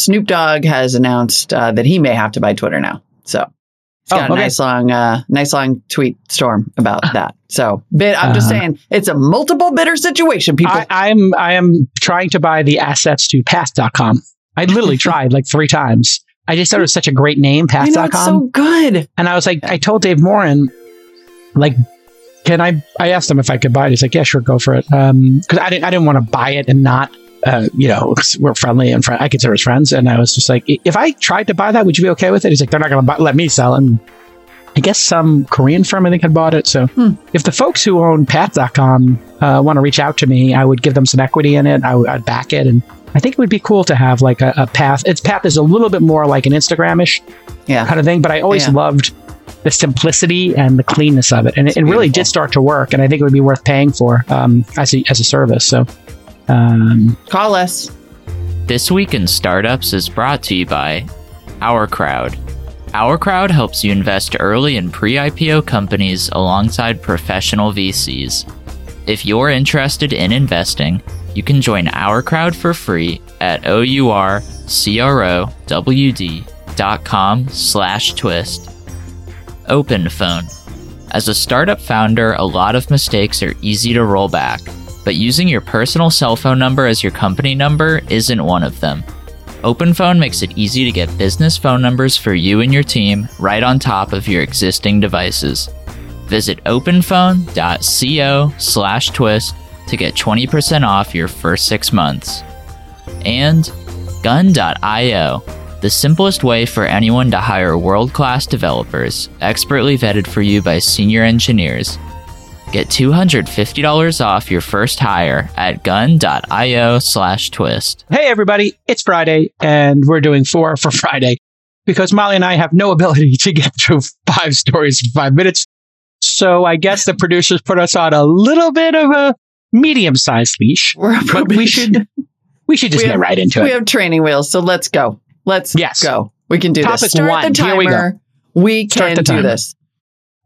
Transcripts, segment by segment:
Snoop Dogg has announced uh, that he may have to buy Twitter now. So he's got Oh, a nice long, uh, nice long tweet storm about that. So, bit, I'm just Uh-huh. saying it's a multiple bidder situation. People, I, I'm I am trying to buy the assets to path.com. I literally tried like three times. I just thought it was such a great name, path.com. it's so good. and I was like, I told Dave Morin, like, can I? I asked him if I could buy it. He's like, yeah, sure, go for it. Um, because I didn't, I didn't want to buy it and not, uh, you know, we're friendly and fri I consider us friends. And I was just like, if I tried to buy that, would you be okay with it? He's like, they're not going to let me sell. And I guess some Korean firm I think had bought it. So Hmm. if the folks who own Path.com uh, want to reach out to me, I would give them some equity in it. I would back it, and I think it would be cool to have like a, a Path. Its Path is a little bit more like an Instagramish Yeah. kind of thing. But I always Yeah. loved the simplicity and the cleanness of it, and it, it really did start to work. And I think it would be worth paying for um, as a as a service. So, um, Call us. This Week in Startups is brought to you by OurCrowd. Our Crowd helps you invest early in pre IPO companies alongside professional VCs. If you're interested in investing, you can join OurCrowd for free at OURCROWD.com slash twist. OpenPhone. As a startup founder, a lot of mistakes are easy to roll back, but using your personal cell phone number as your company number isn't one of them. OpenPhone makes it easy to get business phone numbers for you and your team right on top of your existing devices. Visit openphone.co slash twist to get 20% off your first six months. And gun.io, the simplest way for anyone to hire world class developers, expertly vetted for you by senior engineers. Get $250 off your first hire at gun.io slash twist. hey everybody, it's Friday, and we're doing four for Friday because Molly and I have no ability to get through five stories in five minutes. So I guess the producers put us on a little bit of a medium sized leash, We're but we should we should just We get have- right into We it. We have training wheels, so let's go. Let's Yes. go. We can do Topic this. Start one. the Here we go. timer. We, Start can the do timer. this.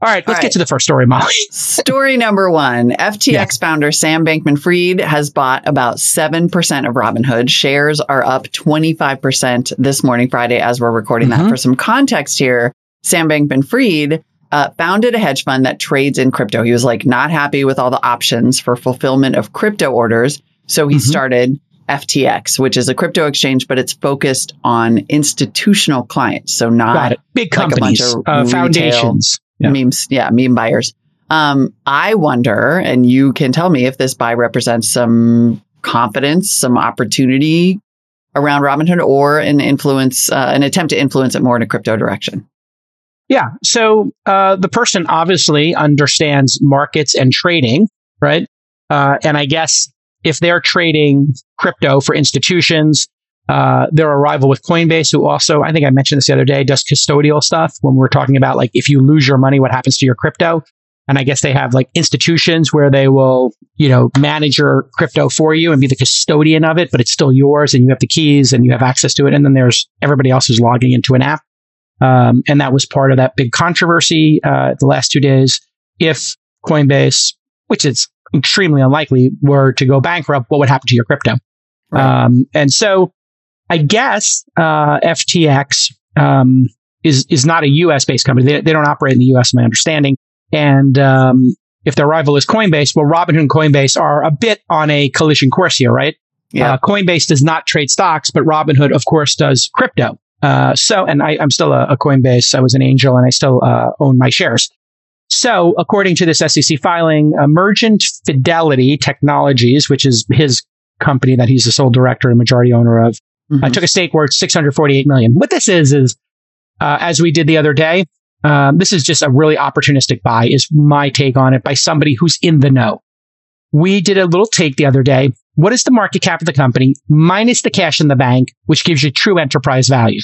All right, let's All get to the first story, Molly. Story number one FTX Yes. founder Sam Bankman Fried has bought about 7% of Robinhood. Shares are up 25% this morning, Friday, as we're recording Mhm. that. For some context here, Sam Bankman Fried uh, founded a hedge fund that trades in crypto. He was like not happy with all the options for fulfillment of crypto orders. So he Mhm. started FTX, which is a crypto exchange, but it's focused on institutional clients. So not. Big like a bunch companies, of uh, foundations. Yeah. memes, yeah, meme buyers. Um, I wonder, and you can tell me if this buy represents some confidence, some opportunity around Robinhood, or an influence, uh, an attempt to influence it more in a crypto direction. Yeah. So uh, the person obviously understands markets and trading, right? Uh, and I guess if they're trading crypto for institutions, uh, they're a rival with Coinbase, who also, I think I mentioned this the other day, does custodial stuff when we're talking about like if you lose your money, what happens to your crypto. And I guess they have like institutions where they will, you know, manage your crypto for you and be the custodian of it, but it's still yours and you have the keys and you have access to it. And then there's everybody else who's logging into an app. Um, and that was part of that big controversy uh, the last two days. If Coinbase, which is extremely unlikely, were to go bankrupt, what would happen to your crypto? Right. Um, and so I guess uh, FTX um, is is not a U.S. based company. They, they don't operate in the U.S. My understanding. And um, if their rival is Coinbase, well, Robinhood and Coinbase are a bit on a collision course here, right? Yeah. Uh, Coinbase does not trade stocks, but Robinhood, of course, does crypto. Uh, so, and I, I'm still a, a Coinbase. I was an angel, and I still uh, own my shares. So, according to this SEC filing, Emergent Fidelity Technologies, which is his company that he's the sole director and majority owner of, Mhm. uh, took a stake worth 648 million. What this is is, uh, as we did the other day, um, this is just a really opportunistic buy. Is my take on it by somebody who's in the know. We did a little take the other day. What is the market cap of the company minus the cash in the bank, which gives you true enterprise value?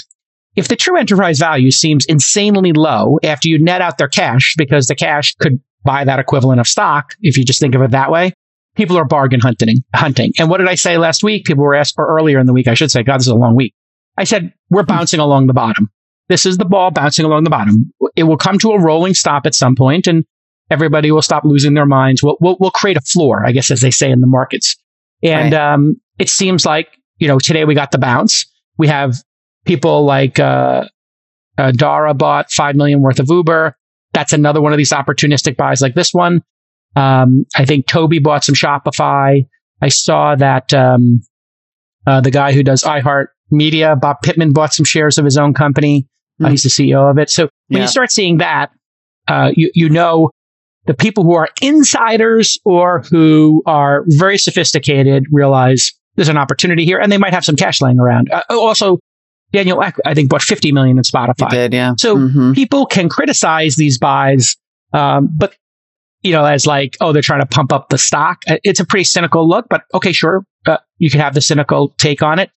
If the true enterprise value seems insanely low after you net out their cash, because the cash could buy that equivalent of stock, if you just think of it that way, people are bargain hunting. Hunting. And what did I say last week? People were asked, or earlier in the week, I should say, God, this is a long week. I said, we're bouncing along the bottom. This is the ball bouncing along the bottom. It will come to a rolling stop at some point and everybody will stop losing their minds. We'll, we'll, we'll create a floor, I guess, as they say in the markets. And, um, it seems like, you know, today we got the bounce. We have people like uh, uh, Dara bought five million worth of Uber. That's another one of these opportunistic buys like this one. Um, I think Toby bought some Shopify. I saw that um, uh, the guy who does iHeart Media, Bob Pittman, bought some shares of his own company. Uh, Hmm. he's the CEO of it. So when Yeah. you start seeing that, uh, you you know the people who are insiders or who are very sophisticated realize there's an opportunity here, and they might have some cash laying around. Uh, also, Daniel Ek, I think, bought 50 million in He Spotify. did, yeah. So Mhm. people can criticize these buys, um, but you know, as like, oh, they're trying to pump up the stock. Uh, It's a pretty cynical look, but okay, sure, uh, you can have the cynical take on it.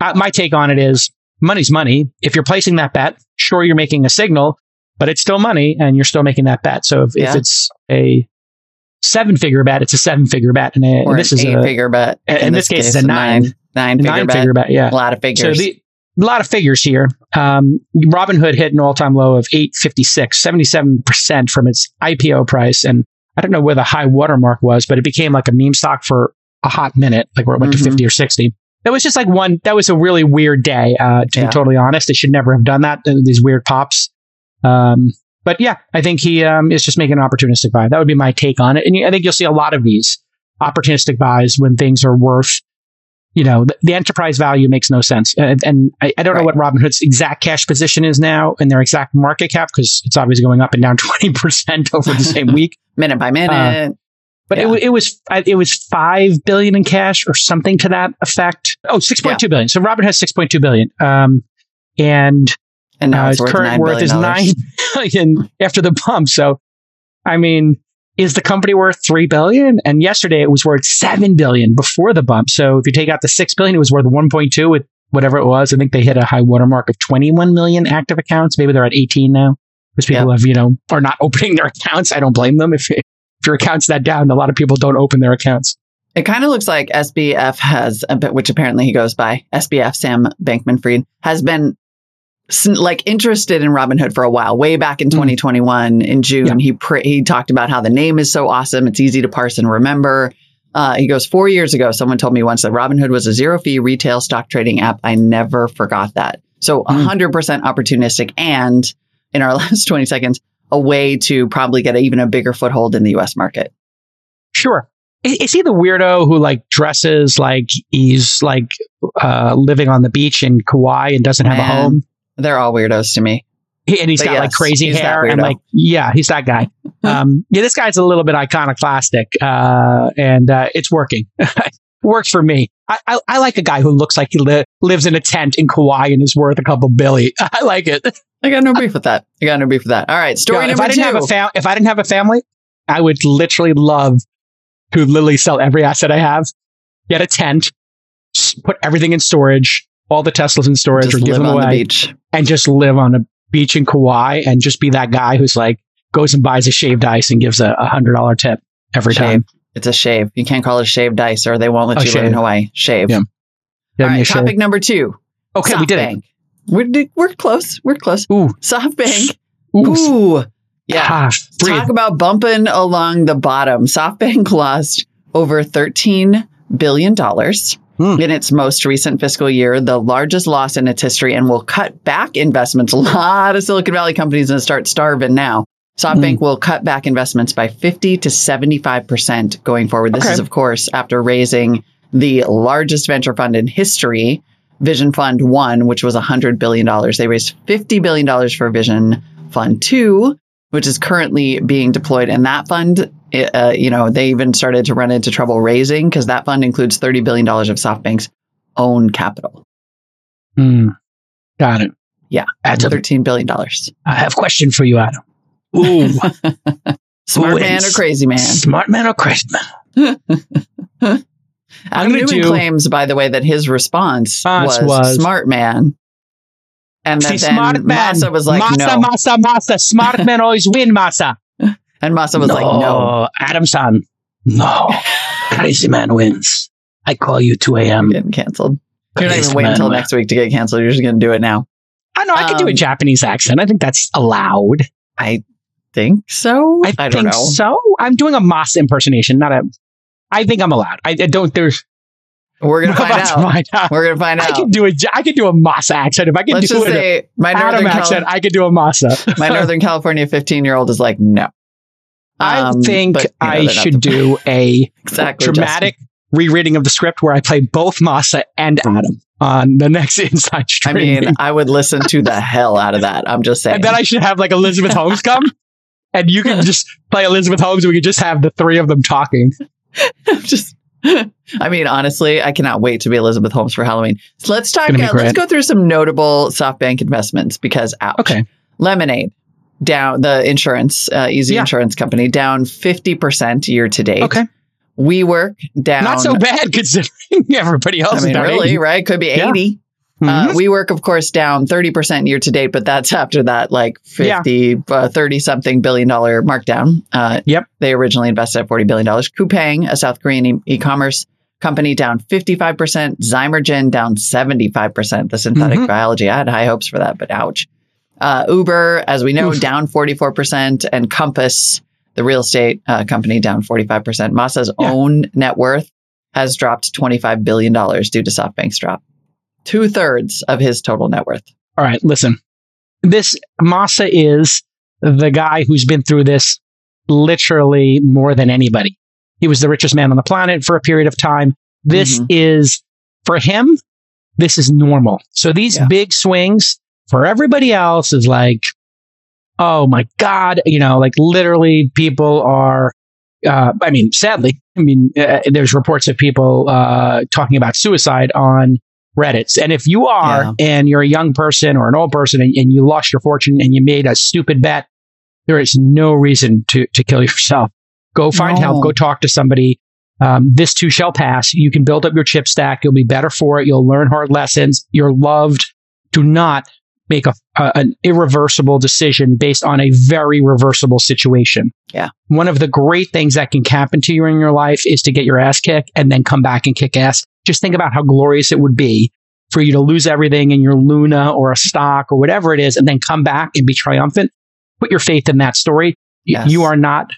Uh, my take on it is money's money. If you're placing that bet, sure, you're making a signal, but it's still money, and you're still making that bet. So if, if it's a seven figure bet, it's a seven figure bet, and, uh, Or this an is eight a, figure bet. in In this case, it's a nine. nine figure nine bet. figure bet. Yeah. A lot of figures. So the, a lot of figures here. Um, Robinhood hit an all-time low of 856, 77% from its IPO price. And I don't know where the high watermark was, but it became like a meme stock for a hot minute, like where it went Mhm. to 50 or 60. That was just like one, that was a really weird day, uh, to Yeah. be totally honest. They should never have done that, these weird pops. Um, but yeah, I think he um, is just making an opportunistic buy. That would be my take on it. And I think you'll see a lot of these opportunistic buys when things are worth you know, the, the enterprise value makes no sense. And, and I, I don't know Right. what Robinhood's exact cash position is now and their exact market cap because it's obviously going up and down 20% over the same week. minute by minute. But it, Yeah. wa- it was it was 5 billion in cash or something to that effect. Oh, 6.2 billion. So Robin has 6.2 billion. Um, and and now uh, it's its worth current $9 worth is. 9 billion after the bump. So, I mean, is the company worth 3 billion? And yesterday it was worth 7 billion before the bump. So if you take out the 6 billion, it was worth 1.2 with whatever it was. I think they hit a high watermark of 21 million active accounts. Maybe they're at 18 now because people have, you know, are not opening their accounts. I don't blame them. If, if your account's that down, a lot of people don't open their accounts. It kind of looks like SBF has, a bit- which apparently he goes by SBF, Sam Bankman Fried, has been like interested in Robinhood for a while. Way back in Mm. 2021 in June, Yeah. he pr- he talked about how the name is so awesome. It's easy to parse and remember. Uh, he goes, four years ago, someone told me once that Robinhood was a zero fee retail stock trading app. I never forgot that. So Mm. 100% opportunistic. And in our last 20 seconds, a way to probably get a, even a bigger foothold in the US market. Sure. Is he the weirdo who like dresses like he's like uh, living on the beach in Kauai and doesn't have a home? They're all weirdos to me. He- And he's But got like crazy he's hair and weirdo. like yeah, he's that guy. um, yeah, this guy's a little bit iconoclastic, uh, and uh, it's working. Works for me. I, I, I like a guy who looks like he li- lives in a tent in Kauai and is worth a couple billy. I like it. I got no beef with that. I got no beef with that. All right, story Yeah, if I didn't two. have a fam- if I didn't have a family, I would literally love to literally sell every asset I have, get a tent, put everything in storage, all the Teslas in storage, Just or give them on the away, beach. and just live on a beach in Kauai and just be that guy who's like goes and buys a shaved ice and gives a a hundred dollar tip every Shave. time. It's a shave. You can't call it a shaved dice, or they won't let Oh, you live in. Hawaii. Shave. Yeah. All Give me shave. topic number two. Okay, we did it. We're, we're close. We're close. Ooh, SoftBank. ooh, Ooh. Yeah. ah. Talk about bumping along the bottom. SoftBank lost over $13 billion Hmm. in its most recent fiscal year, the largest loss in its history, and will cut back investments. A lot of Silicon Valley companies are going to start starving now. SoftBank Hmm. will cut back investments by 50 to 75% going forward. This Okay. is, of course, after raising the largest venture fund in history, Vision Fund 1, which was $100 billion. They raised $50 billion for Vision Fund 2, which is currently being deployed. in that fund, uh, you know, they even started to run into trouble raising because that fund includes $30 billion of SoftBank's own capital. Hmm. Got it. Yeah. Adam, $13 billion. I have a question for you, Adam. Ooh, Smart man or crazy man? smart man or crazy man? Adam Neumann do- claims, by the way, that his response Response was, was- smart man. And See, then smart man. Masa was like, Masa, no. Masa, Masa. Smart men always win, Masa. And Masa was like, no. Adam san. No. Crazy man wins. I call you 2 I'm getting canceled. You're not even waiting until next week to get canceled. You're just going to do it now. I know I can do a Um, Japanese accent. I think that's allowed. I think so. I, don't think know. so. I'm doing a Masa impersonation, not a. I think I'm allowed. I, I don't. There's. We're gonna find out. find out. We're gonna find out. I can do a I can do a Masa accent. If I can Let's do just say my Adam northern accent, Cali- I could do a Masa. my Northern California 15 year old is like, no. I Um, think but, you know, I should do a exactly dramatic rereading of the script where I play both Masa and Adam on the next Inside Justin. I mean, I would listen to the hell out of that. I'm just saying. and then I should have like Elizabeth Holmes come, and you can just play Elizabeth Holmes. and We could just have the three of them talking. I'm just. I mean, honestly, I cannot wait to be Elizabeth Holmes for Halloween. So let's talk. Uh, let's go through some notable SoftBank investments because ouch. Okay. Lemonade down the insurance, uh, easy Yeah. insurance company down 50% year to date. Okay. WeWork down. Not so bad considering everybody else I is mean, down really, 80. right? Could be Yeah. 80. Mhm. Uh, WeWork, of course, down 30% year to date, but that's after that like 50, 30 something billion dollar markdown. Uh, Yep. They originally invested at $40 billion. Coupang, a South Korean e- e-commerce company, down 55%. Zymergen down 75%. The synthetic Mhm. biology. I had high hopes for that, but ouch. Uh, Uber, as we know, Oof. down 44%. And Compass, the real estate uh, company, down 45%. Masa's Yeah. own net worth has dropped $25 billion due to SoftBank's drop. Two thirds of his total net worth. All right, listen. This Masa is the guy who's been through this literally more than anybody. He was the richest man on the planet for a period of time. This Mhm. is for him, this is normal. So these Yeah. big swings for everybody else is like, oh my God, you know, like literally people are, uh, I mean, sadly, I mean, uh, there's reports of people uh, talking about suicide on Reddit. And if you are and you're a young person or an old person and, and you lost your fortune and you made a stupid bet, there is no reason to, to kill yourself. Go find No. help. Go talk to somebody. Um, this too shall pass. You can build up your chip stack. You'll be better for it. You'll learn hard lessons. You're loved. Do not make a, a an irreversible decision based on a very reversible situation. Yeah. One of the great things that can happen to you in your life is to get your ass kicked and then come back and kick ass. Just think about how glorious it would be for you to lose everything in your Luna or a stock or whatever it is and then come back and be triumphant. Put your faith in that story. Yes. You are not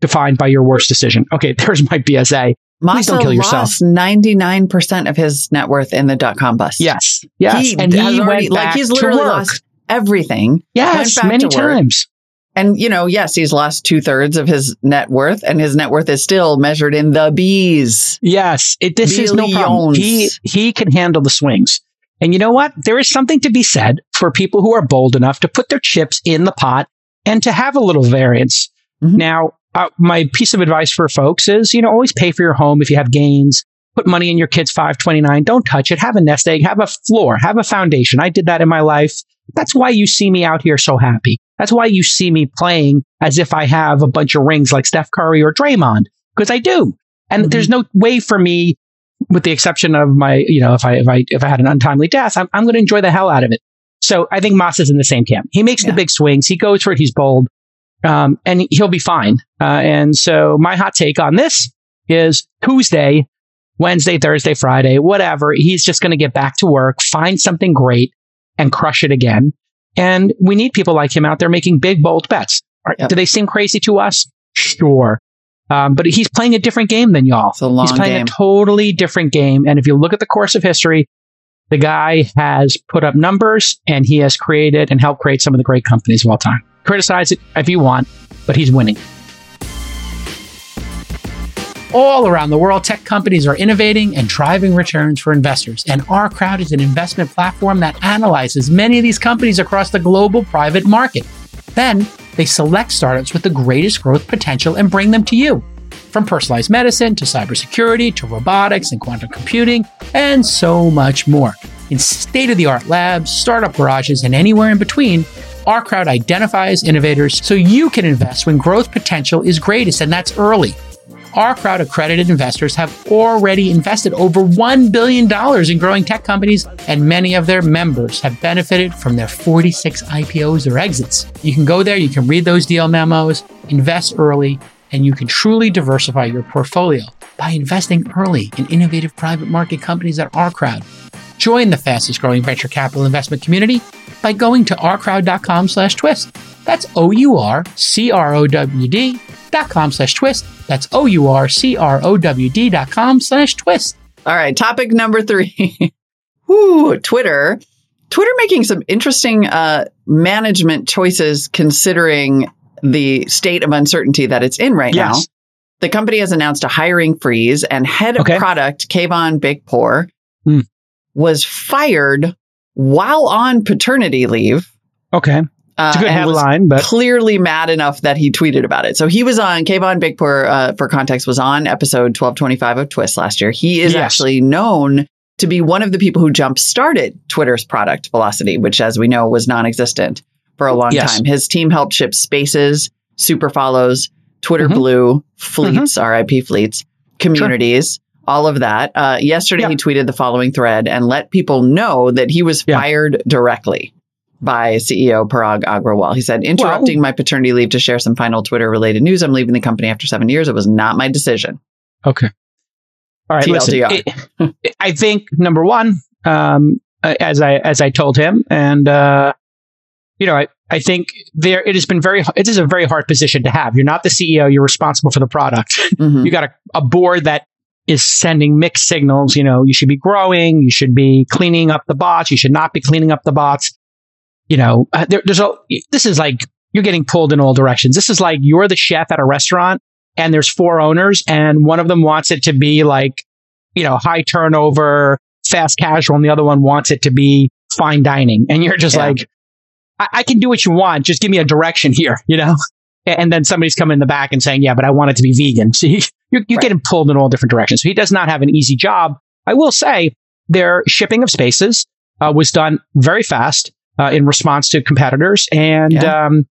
defined by your worst decision. Okay, there's my PSA. Please don't kill yourself. lost 99% of his net worth in the dot com bust. Yes. Yes. He and he went like he's to literally work. lost everything. Yes, many times. And, you know, yes, he's lost two thirds of his net worth, and his net worth is still measured in the bees. Yes, it, this is no problem. He he can handle the swings. And you know what? There is something to be said for people who are bold enough to put their chips in the pot and to have a little variance. Mhm. Now, uh, my piece of advice for folks is, you know, always pay for your home if you have gains. Put money in your kid's 529. Don't touch it. Have a nest egg. Have a floor. Have a foundation. I did that in my life. That's why you see me out here so happy. That's why you see me playing as if I have a bunch of rings like Steph Curry or Draymond, because I do. And Mhm. there's no way for me, with the exception of my, you know, if I if I if I had an untimely death, I'm, I'm going to enjoy the hell out of it. So I think Moss is in the same camp. He makes Yeah. the big swings. He goes for it. He's bold, um, and he'll be fine. Uh, and so my hot take on this is Tuesday, Wednesday, Thursday, Friday, whatever. He's just going to get back to work, find something great, and crush it again. And we need people like him out there making big, bold bets. Are- Yep. Do they seem crazy to us? Sure. Um, but he's playing a different game than y'all. It's a long he's playing game. a totally different game. And if you look at the course of history, the guy has put up numbers and he has created and helped create some of the great companies of all time. Criticize it if you want, but he's winning. All around the world, tech companies are innovating and driving returns for investors. And our crowd is an investment platform that analyzes many of these companies across the global private market. Then they select startups with the greatest growth potential and bring them to you. From personalized medicine to cybersecurity to robotics and quantum computing, and so much more. In state of the art labs, startup garages, and anywhere in between, our crowd identifies innovators so you can invest when growth potential is greatest, and that's early. Our crowd accredited investors have already invested over $1 billion in growing tech companies, and many of their members have benefited from their 46 IPOs or exits. You can go there, you can read those deal memos, invest early, and you can truly diversify your portfolio by investing early in innovative private market companies at our crowd. Join the fastest growing venture capital investment community by going to ourcrowd.com slash twist. That's O-U-R-C-R-O-W-D dot com slash twist. That's O-U-R-C-R-O-W-D dot com slash twist. All right. Topic number three. Woo, Twitter. Twitter making some interesting uh, management choices considering the state of uncertainty that it's in right now. Yes. The company has announced a hiring freeze, and head Okay. of product Kayvon Beykpour Hmm. Was fired while on paternity leave. Okay. Uh, It's a good and was headline, but clearly mad enough that he tweeted about it. So he was on Kayvon Beykpour, uh, for context, was on episode 1225 of Twist last year. He is Yes. actually known to be one of the people who jump started Twitter's product Velocity, which, as we know, was non existent for a long Yes. time. His team helped ship Spaces, Super Follows, Twitter Mhm. Blue, Fleets, RIP Fleets, communities. All of that. Uh, yesterday, Yeah. he tweeted the following thread and let people know that he was Yeah. fired directly by CEO Parag Agrawal. He said, interrupting my paternity leave to share some final Twitter related news. I'm leaving the company after seven years. It was not my decision. okay. All right. Listen, TLDR. it- I think number one, um, as I as I told him, and uh, you know, I, I think there it has been very. It is a very hard position to have. You're not the CEO. You're responsible for the product. Mhm. you got a, a board that is sending mixed signals. You know, you should be growing, you should be cleaning up the bots, you should not be cleaning up the bots. You know, uh, there, there's a, this is like you're getting pulled in all directions. This is like you're the chef at a restaurant and there's four owners and one of them wants it to be like, you know, high turnover, fast casual, and the other one wants it to be fine dining. And you're just Yeah. like, I, I can do what you want. Just give me a direction here, you know? And then somebody's coming in the back and saying, yeah, but I want it to be vegan. You, you're, you're Right. getting pulled in all different directions. So he does not have an easy job. I will say their shipping of spaces uh, was done very fast uh, in response to competitors. And Yeah. um,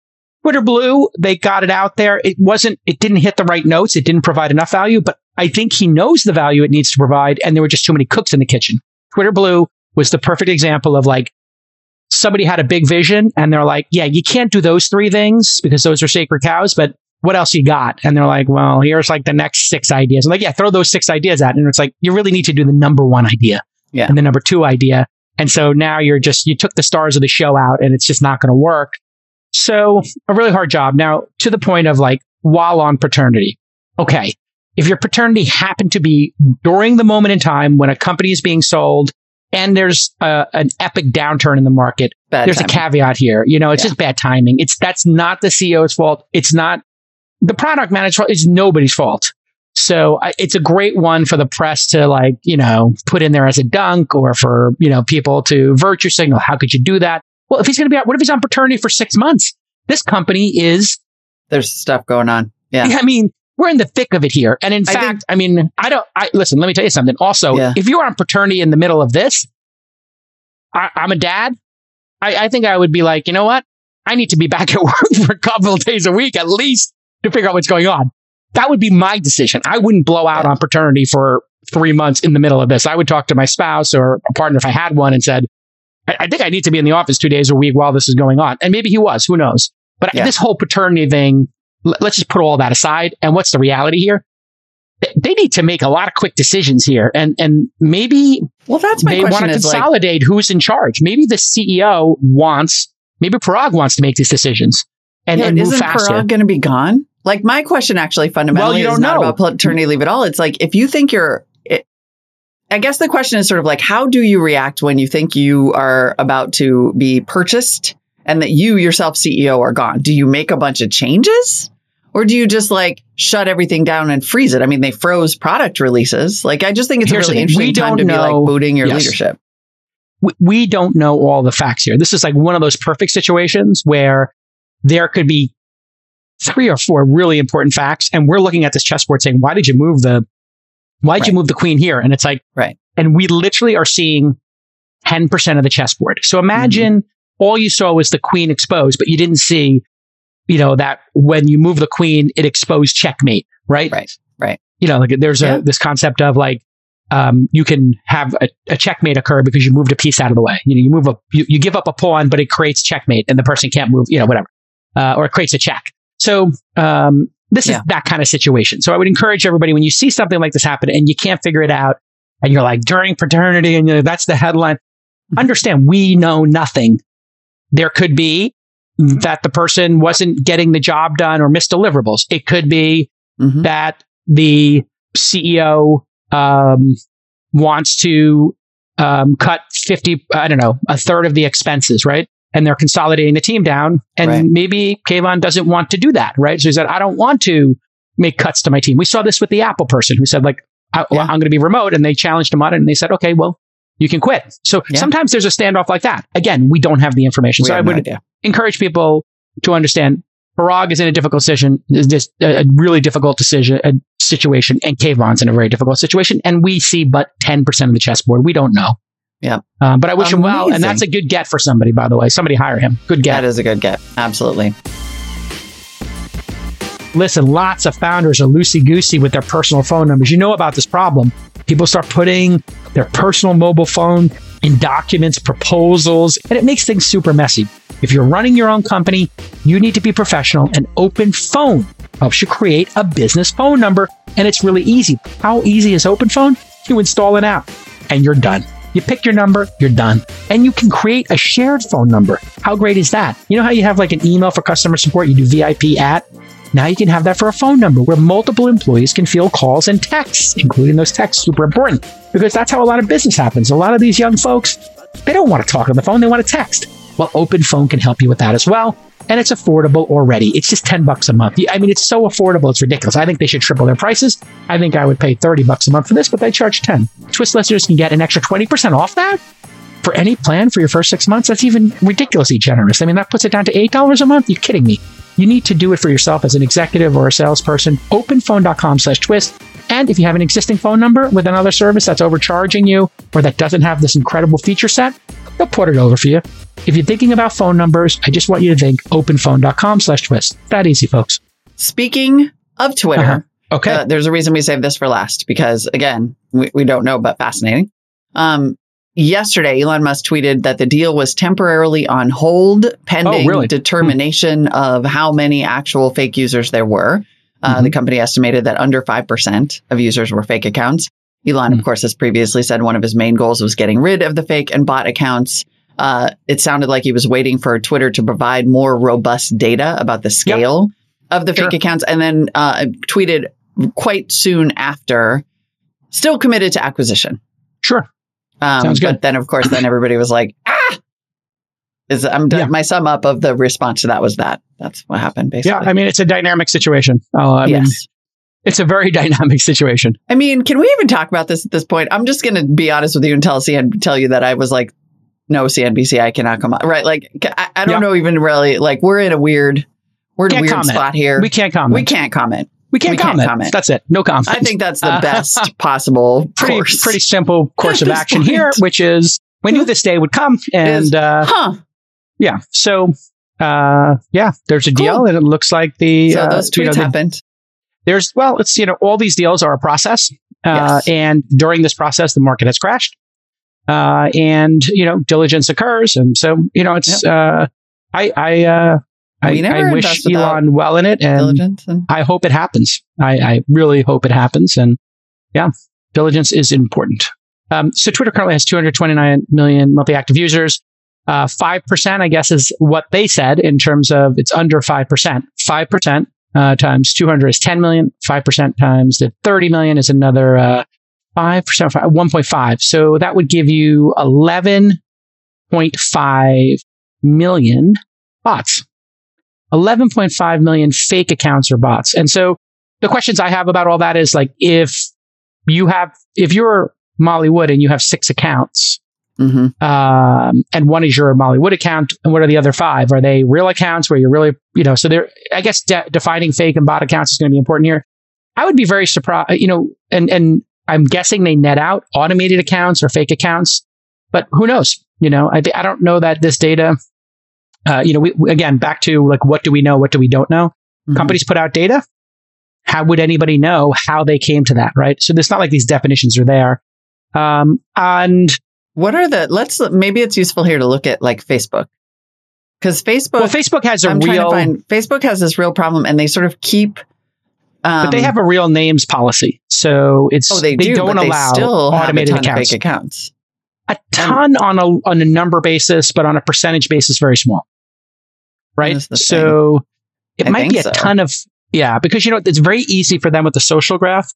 Twitter Blue, they got it out there. It wasn't, it didn't hit the right notes. It didn't provide enough value, but I think he knows the value it needs to provide. And there were just too many cooks in the kitchen. Twitter Blue was the perfect example of like, somebody had a big vision and they're like, yeah, you can't do those three things because those are sacred cows, but what else you got? And they're like, well, here's like the next six ideas. I'm like, yeah, throw those six ideas out. And it's like, you really need to do the number one idea Yeah. and the number two idea. And so now you're just, you took the stars of the show out and it's just not going to work. So a really hard job. Now to the point of like, while on paternity. Okay. If your paternity happened to be during the moment in time when a company is being sold and there's a, an epic downturn in the market, Bad there's timing. a caveat here. You know, it's Yeah. just bad timing. It's that's not the CEO's fault. It's not the product manager's is nobody's fault. So I, it's a great one for the press to like, you know, put in there as a dunk or for, you know, people to virtue signal. How could you do that? Well, if he's going to be out, what if he's on paternity for six months? This company is, There's stuff going on. Yeah. I mean, we're in the thick of it here. And in I think- fact, I mean, I don't, I listen, let me tell you something. Also, Yeah. if you're on paternity in the middle of this, I, I'm a dad. I, I think I would be like, you know what? I need to be back at work for a couple of days a week at least to figure out what's going on. That would be my decision. I wouldn't blow out on paternity for three months in the middle of this. I would talk to my spouse or a partner if I had one and said, I, I think I need to be in the office two days a week while this is going on. And maybe he was, who knows? But Yeah. this whole paternity thing, let's just put all that aside. And what's the reality here? They- need to make a lot of quick decisions here. And, and maybe Well, that's my they want to is like, consolidate who's in charge. Maybe the CEO wants, maybe Parag wants to make these decisions and, yeah, and move isn't faster. Parag going to be gone? Like my question actually fundamentally you is don't not know. about paternity leave at all. It's like, if you think you're, it, I guess the question is sort of like, how do you react when you think you are about to be purchased and that you yourself, CEO, are gone? Do you make a bunch of changes? Or do you just like shut everything down and freeze it? I mean, they froze product releases. Like, I just think it's Here's a really interesting time to don't be like booting your Yes. leadership. we, we don't know all the facts here. This is like one of those perfect situations where there could be three or four really important facts. And we're looking at this chessboard saying, why did you move the, why did you move the queen here? And it's like, Right. And we literally are seeing 10% of the chessboard. So imagine Mm-hmm. all you saw was the queen exposed, but you didn't see, you know, that when you move the queen, it exposed checkmate, right? Right. Right. You know, like there's Yeah. a, this concept of like, um, you can have a, a checkmate occur because you moved a piece out of the way. You know, you move a, you, you give up a pawn, but it creates checkmate and the person can't move, you know, whatever. Uh, or it creates a check. So, um, this Yeah. is that kind of situation. So I would encourage everybody when you see something like this happen and you can't figure it out and you're like during paternity and you know, that's the headline. Understand we know nothing. There could be that the person wasn't getting the job done or missed deliverables. It could be Mhm. that the CEO um, wants to um, cut 50, I don't know, a third of the expenses, right? And they're consolidating the team down. And Right. maybe Kayvon doesn't want to do that, right? So he said, I don't want to make cuts to my team. We saw this with the Apple person who said, like, I, Yeah. I'm going to be remote. And they challenged him on it and they said, okay, well, you can quit. So Yeah. sometimes there's a standoff like that. Again, we don't have the information. We so I have no would encourage people to understand Parag is in a difficult decision, is just a a really difficult decision, a situation, and Kayvon's in a very difficult situation. And we see but 10% of the chessboard. We don't know. Yeah. Uh, but I wish him well. And that's a good get for somebody, by the way. Somebody hire him. Good get. That is a good get. Absolutely. Listen, lots of founders are loosey goosey with their personal phone numbers. You know about this problem. People start putting their personal mobile phone in documents, proposals, and it makes things super messy. If you're running your own company, you need to be professional and OpenPhone helps you create a business phone number. And it's really easy. How easy is OpenPhone? You install an app and you're done. You pick your number, you're done. And you can create a shared phone number. How great is that? You know how you have like an email for customer support, you do VIP at? Now you can have that for a phone number where multiple employees can field calls and texts, including those texts, super important because that's how a lot of business happens. A lot of these young folks, they don't want to talk on the phone, they want to text. Well, OpenPhone can help you with that as well. And it's affordable already. It's just 10 bucks a month. I mean, it's so affordable, it's ridiculous. I think they should triple their prices. I think I would pay 30 bucks a month for this, but they charge 10. Twist listeners can get an extra 20% off that for any plan for your first six months. That's even ridiculously generous. I mean, that puts it down to $8 a month. You're kidding me. You need to do it for yourself as an executive or a salesperson. Openphone.com slash twist. And if you have an existing phone number with another service that's overcharging you or that doesn't have this incredible feature set, they'll put it over for you. If you're thinking about phone numbers, I just want you to think openphone.com slash twist. That easy, folks. Speaking of Twitter, Uh-huh. Okay. uh, there's a reason we saved this for last because, again, we, we don't know, but fascinating. Um, yesterday, Elon Musk tweeted that the deal was temporarily on hold pending Oh, really? determination of how many actual fake users there were. Uh, Mhm. The company estimated that under 5% of users were fake accounts. Elon, Hmm. of course, has previously said one of his main goals was getting rid of the fake and bot accounts. Uh, it sounded like he was waiting for Twitter to provide more robust data about the scale of the fake Sure. accounts, and then uh, tweeted quite soon after, still committed to acquisition. sure. Um, Sounds good. But then, of course, then everybody was like, ah. Is I'm done. Yeah. My sum up of the response to that was that. That's what happened, basically. Yeah. I mean, it's a dynamic situation. Uh, I mean, yes. it's a very dynamic situation. I mean, can we even talk about this at this point? I'm just going to be honest with you and tell CN, tell you that I was like, no, CNBC, I cannot come on. Right? Like, I, I don't Yeah. know even really. Like, we're in a weird, we're in a weird comment. spot here. We can't comment. We can't comment. We can't, we can't comment. comment. That's it. No comment. I think that's the best possible pretty course. pretty simple course of action point. here, which is we knew this day would come, and Is- uh, huh? yeah, so uh, yeah, there's a deal, Cool. and it looks like the So uh, those you know, tweets the- happened. there's well, it's you know all these deals are a process, uh, Yes. and during this process, the market has crashed, uh, and you know diligence occurs, and so you know it's uh, I I uh, I, I wish Elon well in it, and and I hope it happens. I, I really hope it happens. And yeah, diligence is important. Um, so Twitter currently has 229 million monthly active users. Uh, 5%, I guess, is what they said in terms of it's under 5%. 5% uh, times 200 is 10 million. 5% times the 30 million is another uh, 5%, 1.5. So that would give you 11.5 million bots. 11.5 million fake accounts or bots. And so the questions I have about all that is like, if you have, if you're Molly Wood and you have six accounts, Mhm. um, and one is your Molly Wood account, and what are the other five? Are they real accounts where you're really, you know, so they're, I guess de- defining fake and bot accounts is going to be important here. I would be very surprised, you know, and, and I'm guessing they net out automated accounts or fake accounts, but who knows? You know, I, I don't know that this data, uh, you know, we, again, back to like, what do we know? What do we don't know? Mhm. Companies put out data. How would anybody know how they came to that? Right. So it's not like these definitions are there. Um, and What are the? Let's maybe it's useful here to look at like Facebook because Facebook. well, Facebook has a I'm real, to find Facebook has this real problem, and they sort of keep. Um, but they have a real names policy. So it's, Oh, they, do, don't allow they automated have a ton accounts. accounts. a ton on a on a number basis, but on a percentage basis, very small. Right. That is the So it I might be a so. ton of yeah, because you know it's very easy for them with the social graph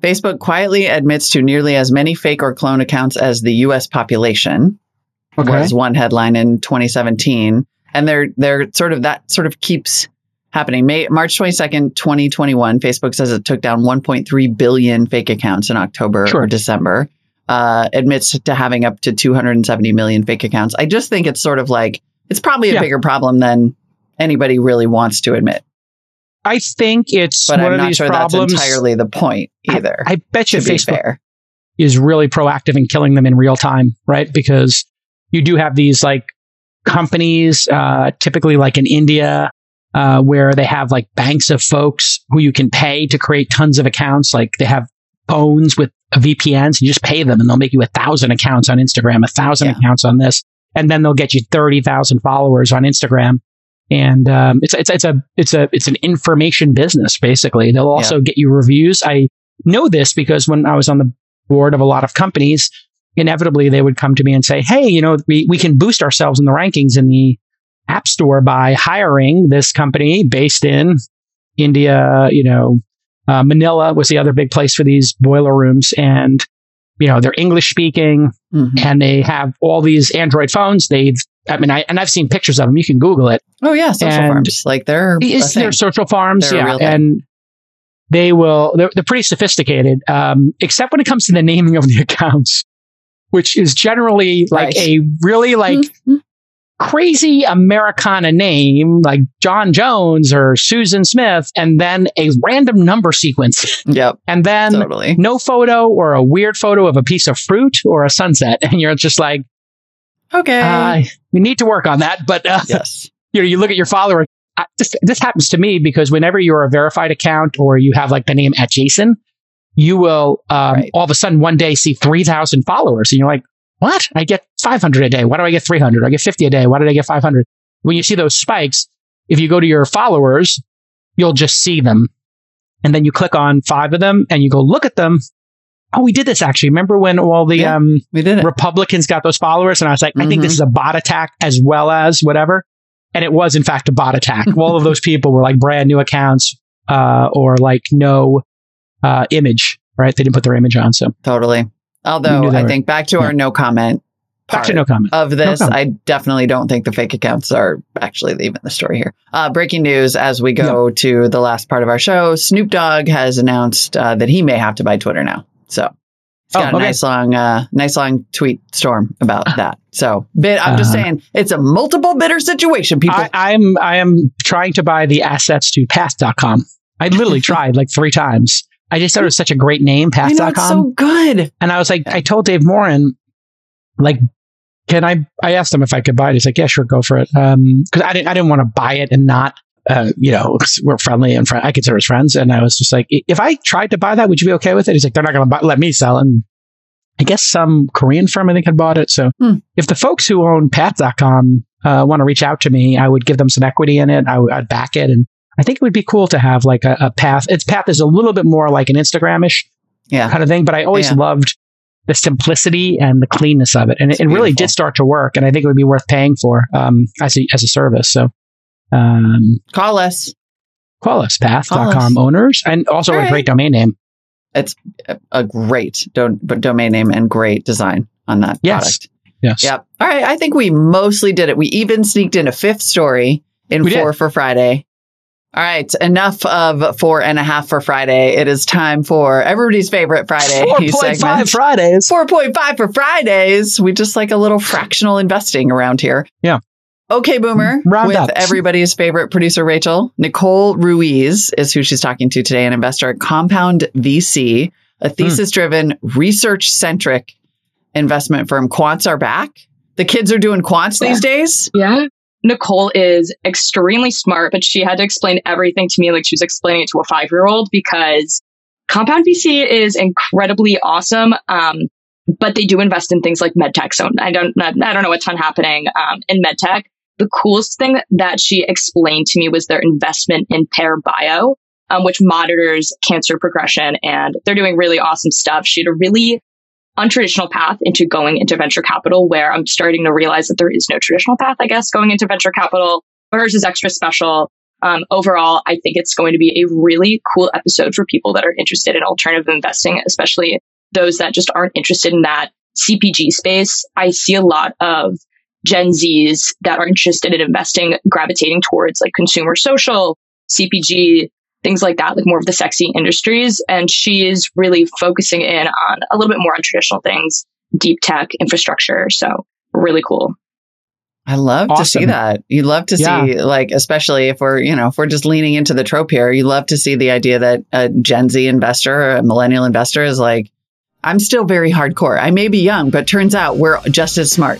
Facebook quietly admits to nearly as many fake or clone accounts as the US population. Okay. Was one headline in 2017. And they're they're sort of that sort of keeps happening. May, March 22nd, 2021, Facebook says it took down 1.3 billion fake accounts in October Sure. or December. Uh, admits to having up to 270 million fake accounts. I just think it's sort of like it's probably a Yeah. bigger problem than anybody really wants to admit. I think it's But one I'm of not these sure problems. that's entirely the point either. I bet you be Facebook fair. is really proactive in killing them in real time, right? Because you do have these like companies, uh, typically like in India, uh, where they have like banks of folks who you can pay to create tons of accounts. Like they have phones with VPNs. and You just pay them and they'll make you a thousand accounts on Instagram, a thousand Yeah. accounts on this, and then they'll get you 30,000 followers on Instagram. And um, it's it's it's a it's a it's an information business basically. They'll also get you reviews. I know this because when I was on the board of a lot of companies, inevitably they would come to me and say, Hey, you know, we, we can boost ourselves in the rankings in the app store by hiring this company based in India, you know, uh, Manila was the other big place for these boiler rooms. And, you know, they're English speaking Mhm. and they have all these Android phones. They've, I mean, I, and I've seen pictures of them. You can Google it. Oh yeah, social And farms. Like they're It's their social farms, They're yeah, and they will. They're, they're pretty sophisticated, um, except when it comes to the naming of the accounts, which is generally like Right. a really like Mhm. Crazy Americana name, like John Jones or Susan Smith, and then a random number sequence, Yep, and then totally. no photo or a weird photo of a piece of fruit or a sunset, and you're just like, Okay. uh, we need to work on that, but. Uh, yes. you know, you look at your follower. I, this, this happens to me because whenever you're a verified account or you have like the name at Jason, you will um, Right. all of a sudden one day see 3,000 followers and you're like, what? I get 500 a day. Why do I get 300? I get 50 a day. Why did I get 500? When you see those spikes, if you go to your followers, you'll just see them. And then you click on five of them and you go look at them. Oh, we did this actually. Remember when all the Yeah. um, We did it. Republicans got those followers, and I was like, I think this is a bot attack as well as whatever. And it was in fact a bot attack. All of those people were like brand new accounts, uh, or like no uh, image, right? They didn't put their image on. So Totally. Although I think back to Yeah. our no comment back to part no comment. of this, comment. I definitely don't think the fake accounts are actually even the story here. Uh, breaking news as we go to the last part of our show Snoop Dogg has announced uh, that he may have to buy Twitter now. So he's Oh, got a okay. nice long, uh, nice long tweet storm about that. So bit, I'm just Uh-huh. saying it's a multiple bidder situation, people. I, I'm I am trying to buy the assets to Path.com. I literally tried like three times. I just thought it was such a great name, I know Path.com. it's so good. And I was like, I told Dave Morin, like, can I? I asked him if I could buy it. He's like, yeah, sure, go for it. Um, because I didn't, I didn't want to buy it and not, uh, you know, 'cause we're friendly and fri I consider us friends. And I was just like, if I tried to buy that, would you be okay with it? He's like, they're not going to let me sell it. And I guess some Korean firm I think had bought it. So Hmm. if the folks who own Path.com uh, want to reach out to me, I would give them some equity in it. I would I'd back it, and I think it would be cool to have like a, a Path. Its Path is a little bit more like an Instagramish Yeah. kind of thing. But I always Yeah. loved the simplicity and the cleanness of it, and it, it really did start to work. And I think it would be worth paying for um, as a as a service. So, um, Call us. call us Call us. path.com owners, and also All a great domain name. It's a- great do- domain name and great design on that Yes. product. Yes. Yep. All right. I think we mostly did it. We even sneaked in a fifth story in We did. four for Friday. All right. Enough of four and a half for Friday. It is time for everybody's favorite Friday Four point five segment. Fridays. 4.5 for Fridays. We just like a little fractional investing around here. Yeah. Okay, Boomer. Round with up. everybody's favorite producer, Rachel. Nicole Ruiz is who she's talking to today, an investor at Compound VC, Hmm. a thesis driven, research centric investment firm. Quants are back. The kids are doing quants these days. Yeah. Nicole is extremely smart, but she had to explain everything to me like she was explaining it to a five year old because Compound VC is incredibly awesome. Um, but they do invest in things like medtech. So I don't, I don't know a ton happening um, in medtech. The coolest thing that she explained to me was their investment in Pear Bio, um, which monitors cancer progression, and they're doing really awesome stuff. She had a really untraditional path into going into venture capital where I'm starting to realize that there is no traditional path, I guess, going into venture capital. Hers is extra special. Um, overall, I think it's going to be a really cool episode for people that are interested in alternative investing, especially those that just aren't interested in that CPG space. I see a lot of Gen Zs that are interested in investing gravitating towards like consumer social, CPG, things like that, like more of the sexy industries. And she is really focusing in on a little bit more on traditional things, deep tech, infrastructure. So really cool. I love awesome. to see that. You love to yeah. see, like, especially if we're, you know, if we're just leaning into the trope here, you love to see the idea that a Gen Z investor or a millennial investor is like, I'm still very hardcore. I may be young, but turns out we're just as smart.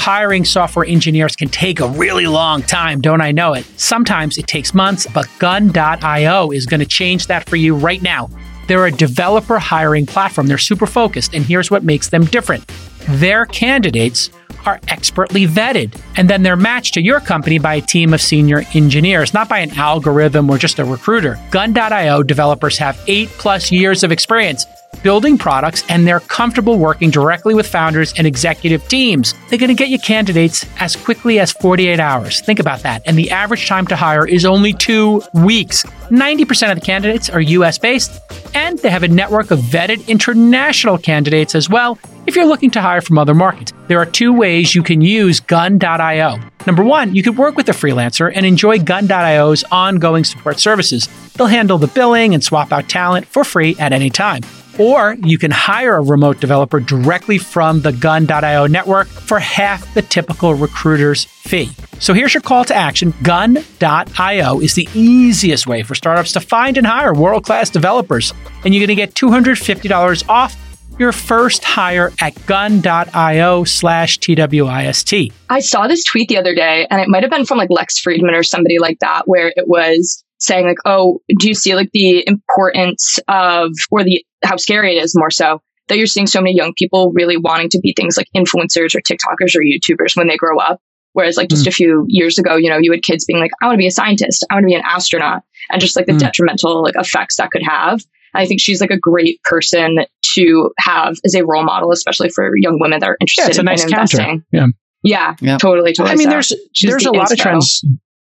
Hiring software engineers can take a really long time, don't I know it? Sometimes it takes months, but gun.io is going to change that for you right now. They're a developer hiring platform. They're super focused, and here's what makes them different their candidates are expertly vetted, and then they're matched to your company by a team of senior engineers, not by an algorithm or just a recruiter. Gun.io developers have eight plus years of experience building products, and they're comfortable working directly with founders and executive teams. They're going to get you candidates as quickly as 48 hours. Think about that. And the average time to hire is only two weeks. 90% of the candidates are US based, and they have a network of vetted international candidates as well if you're looking to hire from other markets. There are two ways you can use gun.io. Number one, you could work with a freelancer and enjoy gun.io's ongoing support services. They'll handle the billing and swap out talent for free at any time. Or you can hire a remote developer directly from the gun.io network for half the typical recruiter's fee. So here's your call to action. Gun.io is the easiest way for startups to find and hire world class developers. And you're going to get $250 off your first hire at gun.io slash TWIST. I saw this tweet the other day, and it might have been from like Lex Fridman or somebody like that, where it was saying like, oh, do you see like the importance of, or the, how scary it is more so that you're seeing so many young people really wanting to be things like influencers or TikTokers or YouTubers when they grow up. Whereas like just mm. a few years ago, you know, you had kids being like, I want to be a scientist. I want to be an astronaut and just like the mm. detrimental like effects that could have. I think she's like a great person to have as a role model, especially for young women that are interested yeah, it's a in, nice in investing. Yeah. Yeah, yeah, totally, totally. I mean, so. there's she's there's the a lot of trends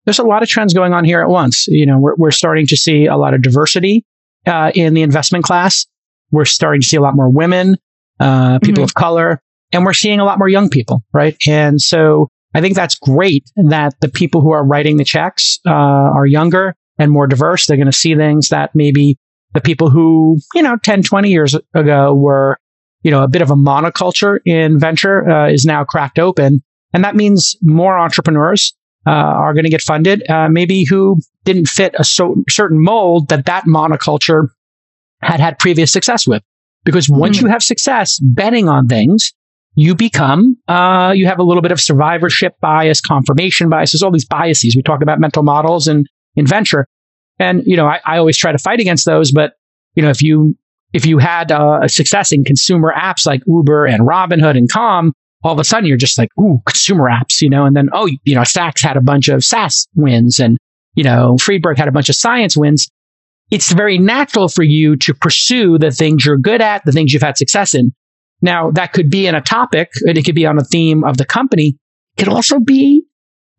there's a lot of trends going on here at once. You know, we're, we're starting to see a lot of diversity uh, in the investment class. We're starting to see a lot more women, uh, people mm-hmm. of color, and we're seeing a lot more young people, right? And so I think that's great that the people who are writing the checks uh, are younger and more diverse. They're going to see things that maybe the people who, you know, 10, 20 years ago were, you know, a bit of a monoculture in venture uh, is now cracked open. And that means more entrepreneurs uh, are going to get funded, uh, maybe who didn't fit a so- certain mold that that monoculture had had previous success with. Because once mm. you have success betting on things, you become, uh, you have a little bit of survivorship bias, confirmation biases, all these biases. We talked about mental models and in venture. And, you know, I, I always try to fight against those. But, you know, if you, if you had uh, a success in consumer apps like Uber and Robinhood and Calm, all of a sudden you're just like, ooh, consumer apps, you know, and then, oh, you know, Sacks had a bunch of SaaS wins and, you know, Friedberg had a bunch of science wins. It's very natural for you to pursue the things you're good at, the things you've had success in. Now, that could be in a topic, and it could be on a theme of the company. It could also be,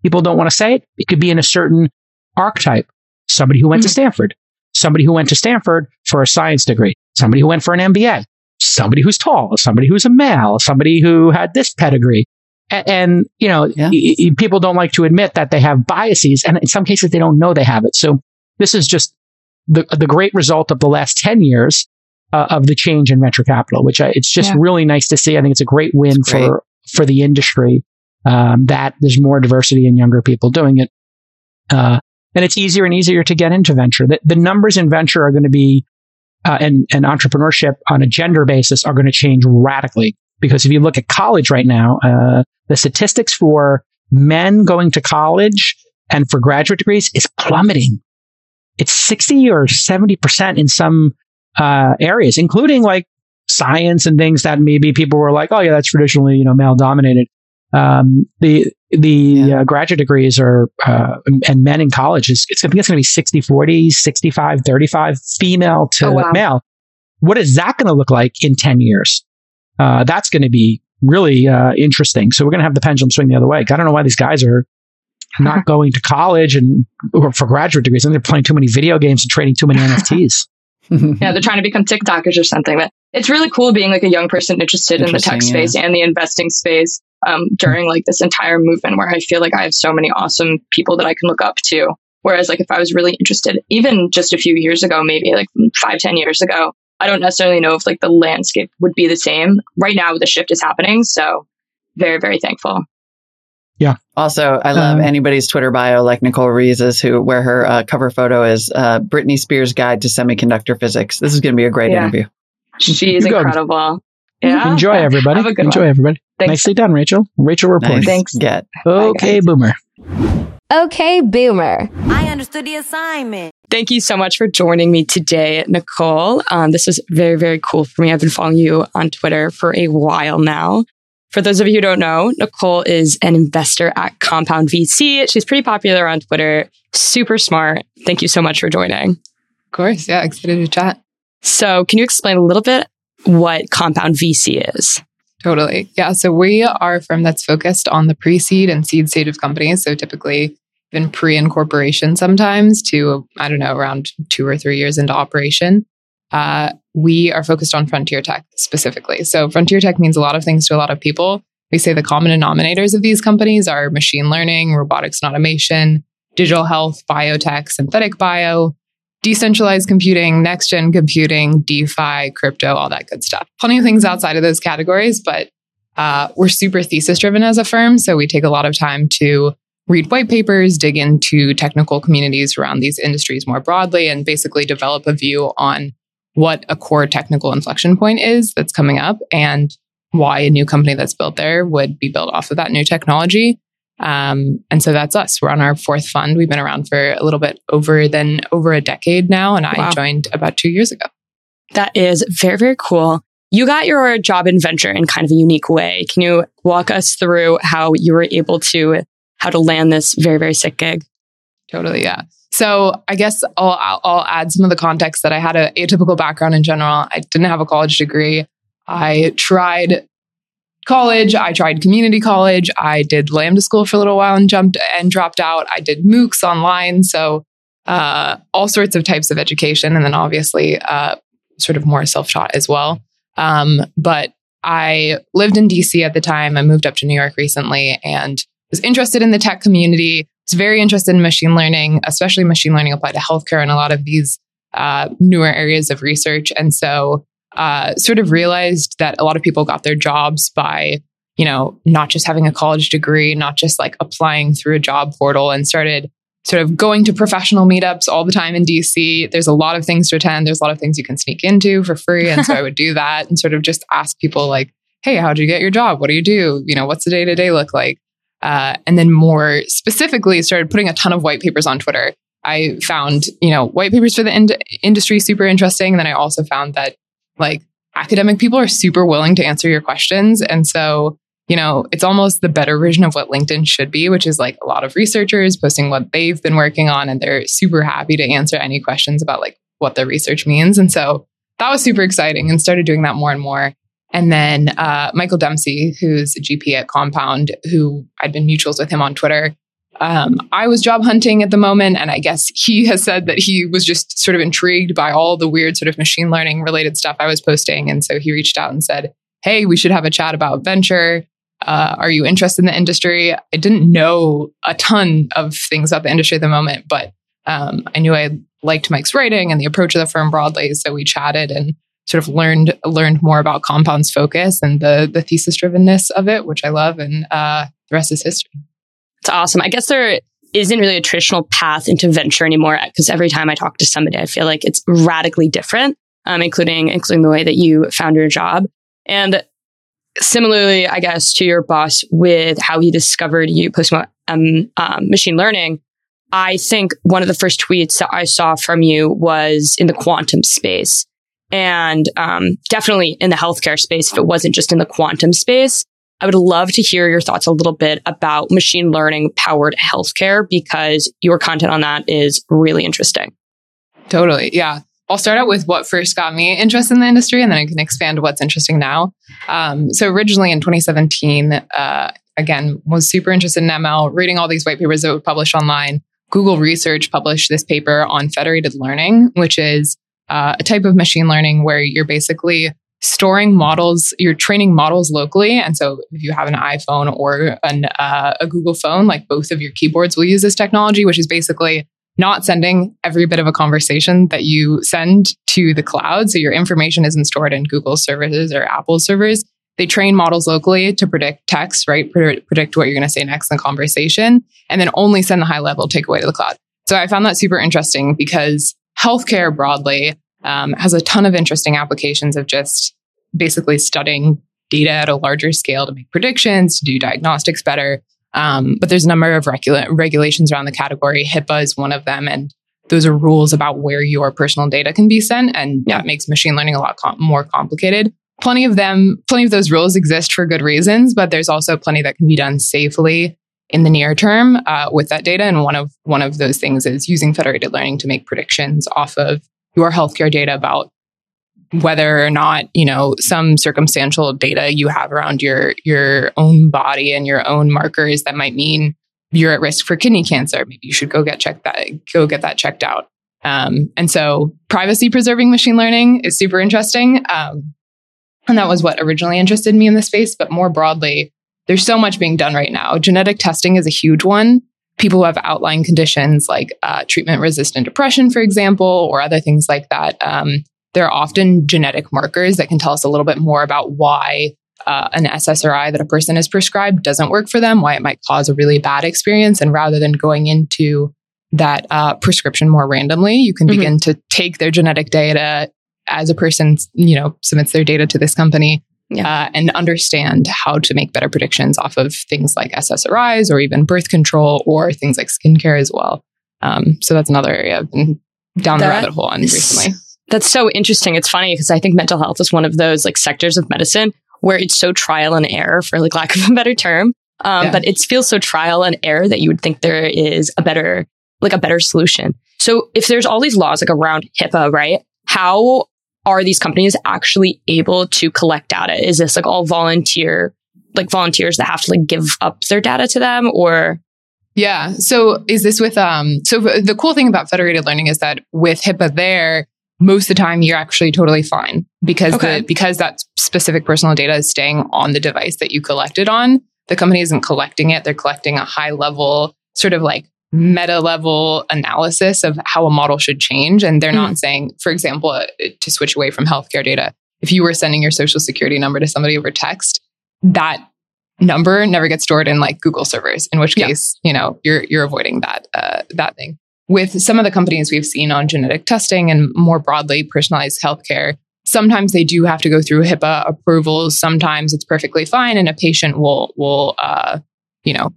people don't want to say it, it could be in a certain archetype. Somebody who went mm-hmm. to Stanford, somebody who went to Stanford for a science degree, somebody who went for an MBA, somebody who's tall, somebody who's a male, somebody who had this pedigree. And, and you know, yeah. y- y- people don't like to admit that they have biases. And in some cases, they don't know they have it. So this is just the, the great result of the last 10 years uh, of the change in venture capital, which I, it's just yeah. really nice to see. I think it's a great win great. for, for the industry. Um, that there's more diversity and younger people doing it. Uh, and it's easier and easier to get into venture. The, the numbers in venture are going to be uh, and, and entrepreneurship on a gender basis are going to change radically. Because if you look at college right now, uh, the statistics for men going to college and for graduate degrees is plummeting. It's 60 or 70% in some uh, areas, including like science and things that maybe people were like, oh, yeah, that's traditionally, you know, male dominated. Um, the the yeah. uh, graduate degrees are uh, and men in college is it's, I think it's going to be 60 40 65 35 female to oh, wow. male what is that going to look like in 10 years uh, that's going to be really uh, interesting so we're going to have the pendulum swing the other way i don't know why these guys are not going to college and or for graduate degrees, and they're playing too many video games and trading too many NFTs. yeah, they're trying to become TikTokers or something. But it's really cool being like a young person interested in the tech space yeah. and the investing space um, during like this entire movement where I feel like I have so many awesome people that I can look up to. Whereas like if I was really interested, even just a few years ago, maybe like five, ten years ago, I don't necessarily know if like the landscape would be the same. Right now the shift is happening. So very, very thankful. Yeah. Also, I love um, anybody's Twitter bio like Nicole Ruiz's, who where her uh, cover photo is uh, Britney Spears' Guide to Semiconductor Physics. This is going to be a great yeah. interview. She is incredible. Yeah. Enjoy, everybody. Enjoy, one. everybody. Thanks. Nicely done, Rachel. Rachel report. Nice. Thanks. Get. Okay, Bye, Boomer. Okay, Boomer. I understood the assignment. Thank you so much for joining me today, Nicole. Um, this is very, very cool for me. I've been following you on Twitter for a while now. For those of you who don't know, Nicole is an investor at Compound VC. She's pretty popular on Twitter, super smart. Thank you so much for joining. Of course. Yeah, excited to chat. So, can you explain a little bit what Compound VC is? Totally. Yeah. So, we are a firm that's focused on the pre seed and seed stage of companies. So, typically, even pre incorporation sometimes to, I don't know, around two or three years into operation. Uh, we are focused on frontier tech specifically. So, frontier tech means a lot of things to a lot of people. We say the common denominators of these companies are machine learning, robotics and automation, digital health, biotech, synthetic bio, decentralized computing, next gen computing, DeFi, crypto, all that good stuff. Plenty of things outside of those categories, but uh, we're super thesis driven as a firm. So, we take a lot of time to read white papers, dig into technical communities around these industries more broadly, and basically develop a view on what a core technical inflection point is that's coming up and why a new company that's built there would be built off of that new technology. Um, and so that's us. We're on our fourth fund. We've been around for a little bit over than over a decade now, and I joined about two years ago. That is very very cool. You got your job in venture in kind of a unique way. Can you walk us through how you were able to how to land this very very sick gig? Totally, yeah. So I guess I'll, I'll add some of the context that I had an atypical background in general. I didn't have a college degree. I tried college. I tried community college. I did Lambda school for a little while and jumped and dropped out. I did MOOCs online. So uh, all sorts of types of education. And then obviously uh, sort of more self taught as well. Um, but I lived in DC at the time. I moved up to New York recently and was interested in the tech community was very interested in machine learning, especially machine learning applied to healthcare and a lot of these uh, newer areas of research. And so, uh, sort of realized that a lot of people got their jobs by, you know, not just having a college degree, not just like applying through a job portal, and started sort of going to professional meetups all the time in DC. There's a lot of things to attend. There's a lot of things you can sneak into for free. And so I would do that and sort of just ask people like, hey, how'd you get your job? What do you do? You know, what's the day to day look like? Uh, and then more specifically, started putting a ton of white papers on Twitter. I found, you know, white papers for the ind- industry super interesting. And then I also found that like academic people are super willing to answer your questions. And so, you know, it's almost the better version of what LinkedIn should be, which is like a lot of researchers posting what they've been working on and they're super happy to answer any questions about like what their research means. And so that was super exciting and started doing that more and more. And then uh, Michael Dempsey, who's a GP at Compound, who I'd been mutuals with him on Twitter. Um, I was job hunting at the moment, and I guess he has said that he was just sort of intrigued by all the weird sort of machine learning related stuff I was posting. And so he reached out and said, Hey, we should have a chat about venture. Uh, are you interested in the industry? I didn't know a ton of things about the industry at the moment, but um, I knew I liked Mike's writing and the approach of the firm broadly. So we chatted and sort of learned learned more about Compound's focus and the the thesis drivenness of it, which I love, and uh, the rest is history. It's awesome. I guess there isn't really a traditional path into venture anymore because every time I talk to somebody, I feel like it's radically different, um, including including the way that you found your job. And similarly, I guess to your boss with how he discovered you post um, um, machine learning. I think one of the first tweets that I saw from you was in the quantum space and um, definitely in the healthcare space, if it wasn't just in the quantum space. I would love to hear your thoughts a little bit about machine learning powered healthcare because your content on that is really interesting. Totally. Yeah. I'll start out with what first got me interested in the industry and then I can expand what's interesting now. Um, so, originally in 2017, uh, again, was super interested in ML, reading all these white papers that were published online. Google Research published this paper on federated learning, which is uh, a type of machine learning where you're basically storing models, you're training models locally. And so if you have an iPhone or an, uh, a Google phone, like both of your keyboards will use this technology, which is basically not sending every bit of a conversation that you send to the cloud. So your information isn't stored in Google servers or Apple servers. They train models locally to predict text, right? predict what you're going to say next in the conversation, and then only send the high level takeaway to the cloud. So I found that super interesting because healthcare broadly um, has a ton of interesting applications of just basically studying data at a larger scale to make predictions, to do diagnostics better. Um, but there's a number of regula- regulations around the category. HIPAA is one of them, and those are rules about where your personal data can be sent, and that makes machine learning a lot com- more complicated. Plenty of them, plenty of those rules exist for good reasons, but there's also plenty that can be done safely in the near term uh, with that data. And one of one of those things is using federated learning to make predictions off of your healthcare data about whether or not you know some circumstantial data you have around your your own body and your own markers that might mean you're at risk for kidney cancer. Maybe you should go get checked that go get that checked out. Um, and so privacy preserving machine learning is super interesting. Um, and that was what originally interested me in the space but more broadly there's so much being done right now genetic testing is a huge one people who have outlying conditions like uh, treatment resistant depression, for example, or other things like that. Um, there are often genetic markers that can tell us a little bit more about why uh, an SSRI that a person is prescribed doesn't work for them, why it might cause a really bad experience. And rather than going into that uh, prescription more randomly, you can mm-hmm. begin to take their genetic data as a person, you know, submits their data to this company yeah. uh, and understand how to make better predictions off of things like SSRIs or even birth control or things like skincare as well. Um, so that's another area I've been down that the rabbit hole on recently. That's so interesting. It's funny because I think mental health is one of those like sectors of medicine where it's so trial and error, for like lack of a better term. Um, yeah. But it feels so trial and error that you would think there is a better, like a better solution. So if there's all these laws like around HIPAA, right? How are these companies actually able to collect data? Is this like all volunteer, like volunteers that have to like give up their data to them or? Yeah. So is this with, um, so the cool thing about federated learning is that with HIPAA there, most of the time you're actually totally fine because okay. the, because that specific personal data is staying on the device that you collected on. The company isn't collecting it. They're collecting a high level sort of like meta level analysis of how a model should change. And they're mm. not saying, for example, uh, to switch away from healthcare data, if you were sending your social security number to somebody over text, that number never gets stored in like Google servers, in which case, yeah. you know, you're, you're avoiding that, uh, that thing. With some of the companies we've seen on genetic testing and more broadly personalized healthcare, sometimes they do have to go through HIPAA approvals. Sometimes it's perfectly fine, and a patient will will uh, you know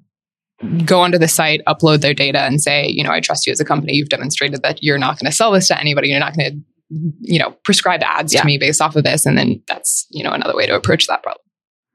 go onto the site, upload their data, and say, you know, I trust you as a company. You've demonstrated that you're not going to sell this to anybody. You're not going to, you know, prescribe ads yeah. to me based off of this. And then that's, you know, another way to approach that problem.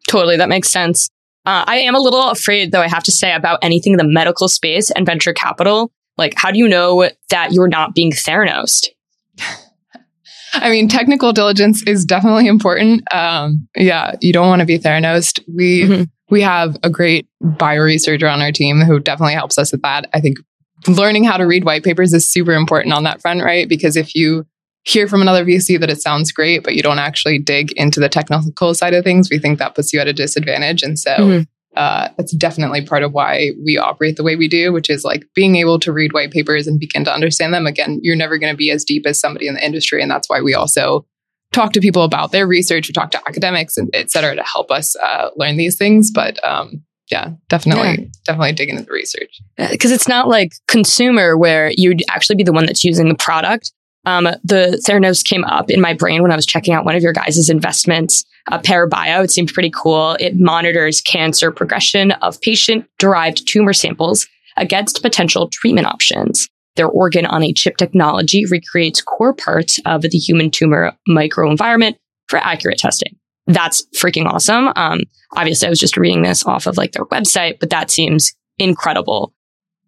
Totally. That makes sense. Uh, I am a little afraid, though, I have to say, about anything in the medical space and venture capital. Like, how do you know that you're not being Theranosed? I mean, technical diligence is definitely important. Um, yeah, you don't want to be Theranosed. We mm-hmm we have a great bio researcher on our team who definitely helps us with that. I think learning how to read white papers is super important on that front, right? Because if you hear from another VC that it sounds great, but you don't actually dig into the technical side of things, we think that puts you at a disadvantage. And so mm-hmm. uh, that's definitely part of why we operate the way we do, which is like being able to read white papers and begin to understand them. Again, you're never going to be as deep as somebody in the industry. And that's why we also talk to people about their research, we talk to academics and et cetera to help us uh, learn these things. But um, yeah, definitely, yeah. definitely dig into the research. Because it's not like consumer where you'd actually be the one that's using the product. Um, the Theranos came up in my brain when I was checking out one of your guys' investments, uh, Pear Bio. It seemed pretty cool. It monitors cancer progression of patient derived tumor samples against potential treatment options. Their organ on a chip technology recreates core parts of the human tumor microenvironment for accurate testing. That's freaking awesome. Um, obviously, I was just reading this off of like their website, but that seems incredible.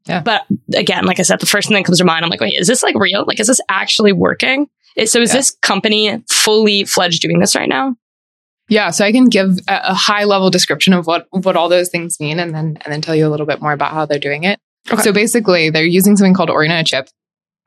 Yeah. But again, like I said, the first thing that comes to mind, I'm like, wait, is this like real? Like, is this actually working? So is yeah. this company fully fledged doing this right now? Yeah, so I can give a, a, high level description of what what all those things mean, and then and then tell you a little bit more about how they're doing it. Okay. So basically, they're using something called OrganOchip.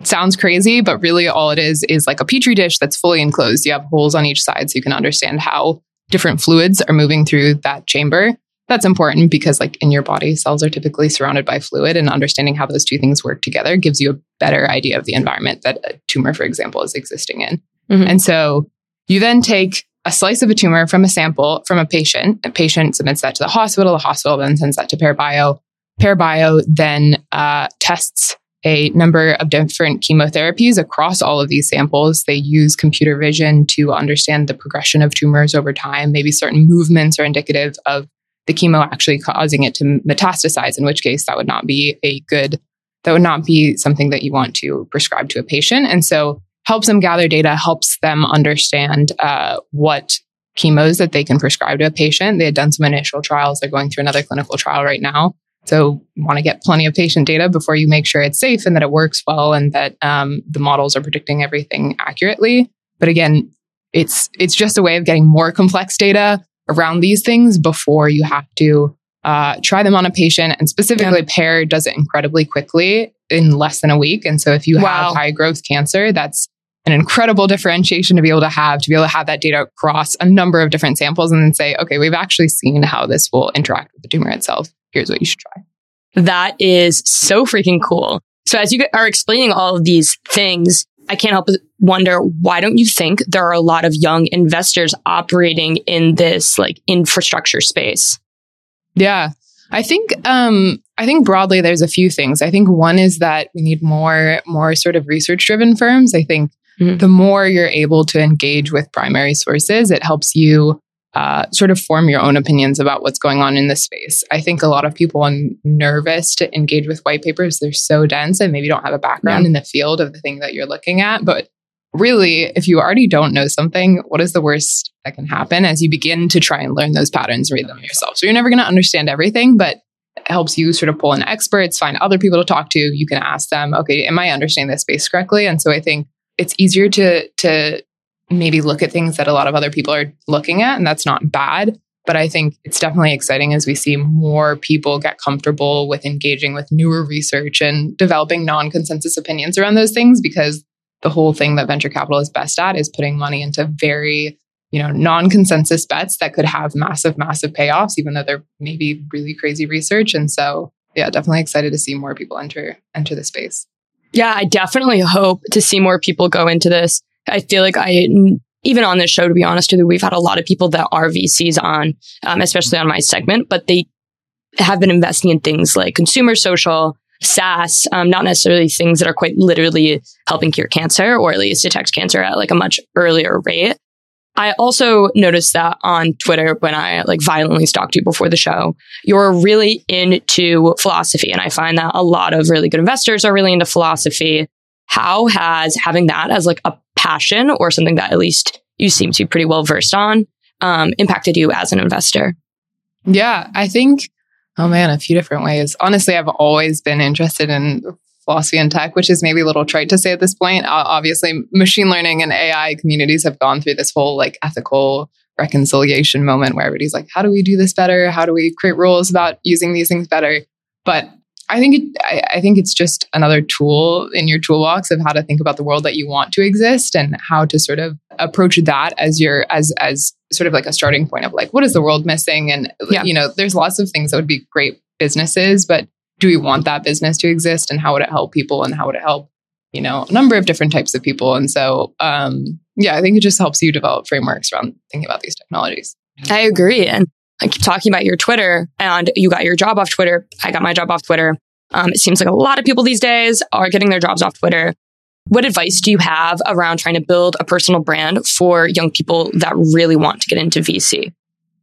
sounds crazy, but really all it is is like a petri dish that's fully enclosed. You have holes on each side, so you can understand how different fluids are moving through that chamber. That's important because, like in your body, cells are typically surrounded by fluid, and understanding how those two things work together gives you a better idea of the environment that a tumor, for example, is existing in. Mm-hmm. And so you then take a slice of a tumor from a sample from a patient. A patient submits that to the hospital. The hospital then sends that to Pear Bio. Pear Bio then uh, tests a number of different chemotherapies across all of these samples. They use computer vision to understand the progression of tumors over time. Maybe certain movements are indicative of the chemo actually causing it to metastasize, in which case that would not be a good, that would not be something that you want to prescribe to a patient. And so helps them gather data, helps them understand uh, what chemos that they can prescribe to a patient. They had done some initial trials. They're going through another clinical trial right now. So you want to get plenty of patient data before you make sure it's safe and that it works well and that um, the models are predicting everything accurately. But again, it's it's just a way of getting more complex data around these things before you have to uh, try them on a patient. And specifically, yeah. Pear does it incredibly quickly in less than a week. And so if you wow. have high growth cancer, that's an incredible differentiation to be able to have, to be able to have that data across a number of different samples and then say, okay, we've actually seen how this will interact with the tumor itself. Here's what you should try. That is so freaking cool. So as you are explaining all of these things, I can't help but wonder why don't you think there are a lot of young investors operating in this like infrastructure space? Yeah. I think um I think broadly there's a few things. I think one is that we need more more sort of research driven firms. I think mm-hmm. the more you're able to engage with primary sources, it helps you uh, sort of form your own opinions about what's going on in the space. I think a lot of people are nervous to engage with white papers. They're so dense and maybe don't have a background yeah. in the field of the thing that you're looking at. But really, if you already don't know something, what is the worst that can happen as you begin to try and learn those patterns, read them yourself? So you're never going to understand everything, but it helps you sort of pull in experts, find other people to talk to. You can ask them, okay, am I understanding this space correctly? And so I think it's easier to to maybe look at things that a lot of other people are looking at, and that's not bad. But I think it's definitely exciting as we see more people get comfortable with engaging with newer research and developing non consensus opinions around those things because the whole thing that venture capital is best at is putting money into very you know non-consensus bets that could have massive massive payoffs even though they're maybe really crazy research and so yeah definitely excited to see more people enter enter the space yeah i definitely hope to see more people go into this I feel like I, even on this show, to be honest with you, we've had a lot of people that are VCs on, um, especially on my segment, but they have been investing in things like consumer social, SaaS, um, not necessarily things that are quite literally helping cure cancer or at least detect cancer at like a much earlier rate. I also noticed that on Twitter when I like violently stalked you before the show, you're really into philosophy. And I find that a lot of really good investors are really into philosophy. How has having that as like a passion or something that at least you seem to be pretty well versed on um, impacted you as an investor? Yeah, I think, oh man, a few different ways. Honestly, I've always been interested in philosophy and tech, which is maybe a little trite to say at this point. Uh, obviously, machine learning and AI communities have gone through this whole like ethical reconciliation moment where everybody's like, how do we do this better? How do we create rules about using these things better? But I think it, I, I, think it's just another tool in your toolbox of how to think about the world that you want to exist and how to sort of approach that as your as as sort of like a starting point of like what is the world missing and yeah. you know there's lots of things that would be great businesses but do we want that business to exist and how would it help people and how would it help you know a number of different types of people and so um yeah I think it just helps you develop frameworks around thinking about these technologies. I agree and I keep talking about your Twitter and you got your job off Twitter. I got my job off Twitter. Um, it seems like a lot of people these days are getting their jobs off Twitter. What advice do you have around trying to build a personal brand for young people that really want to get into VC?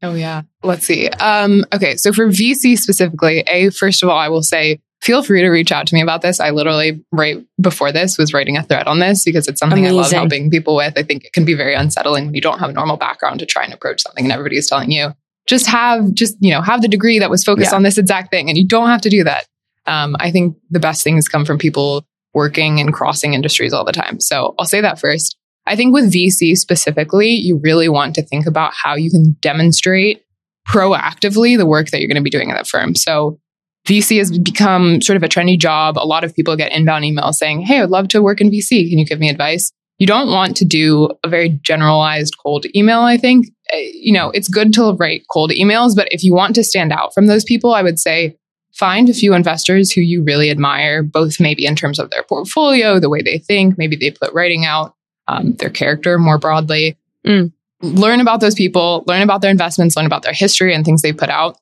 Oh, yeah. Let's see. Um, okay. So for VC specifically, A, first of all, I will say, feel free to reach out to me about this. I literally, right before this, was writing a thread on this because it's something Amazing. I love helping people with. I think it can be very unsettling when you don't have a normal background to try and approach something and everybody is telling you, just have just you know have the degree that was focused yeah. on this exact thing and you don't have to do that um, i think the best things come from people working and crossing industries all the time so i'll say that first I think with VC specifically, you really want to think about how you can demonstrate proactively the work that you're going to be doing at that firm. So VC has become sort of a trendy job. A lot of people get inbound emails saying, Hey, I'd love to work in VC. Can you give me advice? You don't want to do a very generalized cold email, I think. Uh, you know, it's good to write cold emails, but if you want to stand out from those people, I would say find a few investors who you really admire, both maybe in terms of their portfolio, the way they think, maybe they put writing out, um, their character more broadly. Mm. Learn about those people, learn about their investments, learn about their history and things they put out.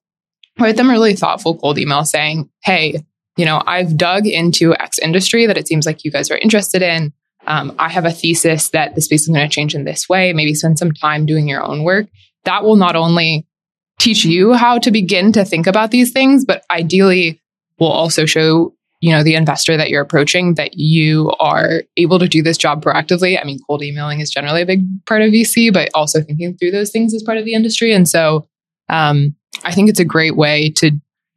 Write them a really thoughtful cold email saying, Hey, you know, I've dug into X industry that it seems like you guys are interested in. Um, I have a thesis that the space is going to change in this way. Maybe spend some time doing your own work. That will not only teach you how to begin to think about these things, but ideally will also show you know the investor that you're approaching that you are able to do this job proactively. I mean cold emailing is generally a big part of vc but also thinking through those things as part of the industry. And so um, i think it's a great way to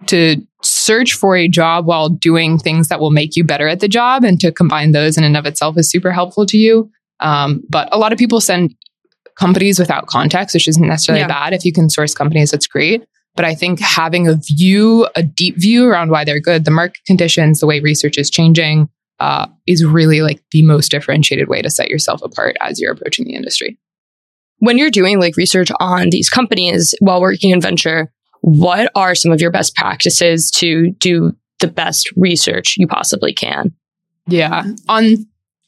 to search for a job while doing things that will make you better at the job and to combine those in and of itself is super helpful to you. Um, but a lot of people send companies without context which isn't necessarily yeah. bad. If you can source companies that's great but I think having a view, a deep view around why they're good, the market conditions, the way research is changing, uh, is really like the most differentiated way to set yourself apart as you're approaching the industry. When you're doing like research on these companies while working in venture, what are some of your best practices to do the best research you possibly can? Yeah. On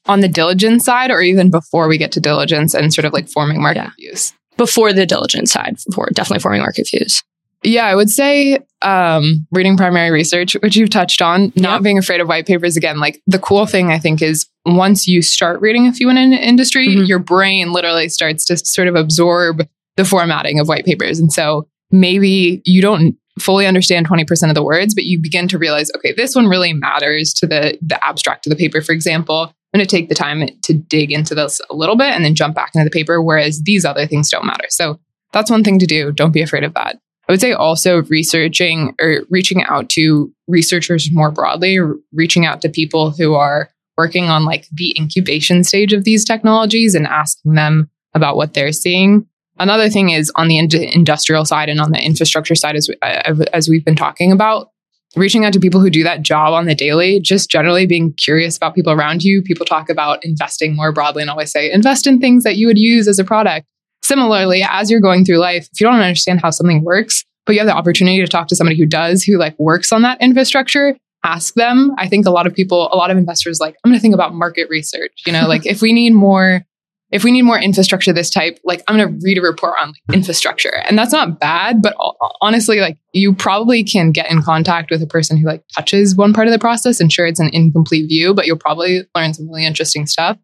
on the diligence side or even before we get to diligence and sort of like forming market yeah. views? Before the diligence side, before definitely forming market views. Yeah, I would say um, reading primary research, which you've touched on, not being afraid of white papers again. Like the cool thing, I think, is once you start reading a few in an industry, mm-hmm. your brain literally starts to sort of absorb the formatting of white papers. And so maybe you don't fully understand 20% of the words, but you begin to realize, okay, this one really matters to the, the abstract of the paper, for example. I'm going to take the time to dig into this a little bit and then jump back into the paper, whereas these other things don't matter. So that's one thing to do. Don't be afraid of that. I would say also researching or reaching out to researchers more broadly, reaching out to people who are working on like the incubation stage of these technologies and asking them about what they're seeing. Another thing is on the industrial side and on the infrastructure side, as, uh, as we've been talking about, reaching out to people who do that job on the daily, just generally being curious about people around you. People talk about investing more broadly and always say, invest in things that you would use as a product. Similarly, as you're going through life, if you don't understand how something works, but you have the opportunity to talk to somebody who does, who like works on that infrastructure, ask them. I think a lot of people, a lot of investors like, I'm going to think about market research. You know, like if we need more, if we need more infrastructure this type, like I'm going to read a report on like, infrastructure. And that's not bad, but honestly, like you probably can get in contact with a person who like touches one part of the process. And sure, it's an incomplete view, but you'll probably learn some really interesting stuff.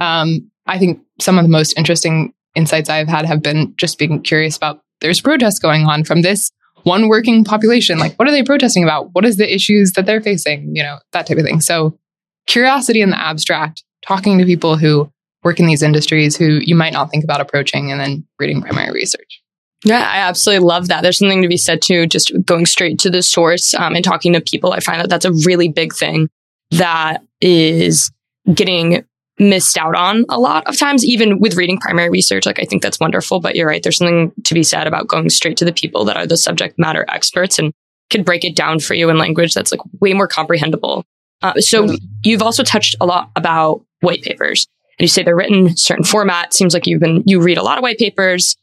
Um, I think some of the most interesting insights I've had have been just being curious about there's protests going on from this one working population. Like, what are they protesting about? What is the issues that they're facing? You know, that type of thing. So, curiosity in the abstract, talking to people who work in these industries who you might not think about approaching, and then reading primary research. Yeah, I absolutely love that. There's something to be said to just going straight to the source um, and talking to people. I find that that's a really big thing that is getting missed out on a lot of times, even with reading primary research. Like, I think that's wonderful, but you're right. There's something to be said about going straight to the people that are the subject matter experts and can break it down for you in language that's like way more comprehensible. Uh, so you've also touched a lot about white papers and you say they're written in certain format. Seems like you've been, you read a lot of white papers.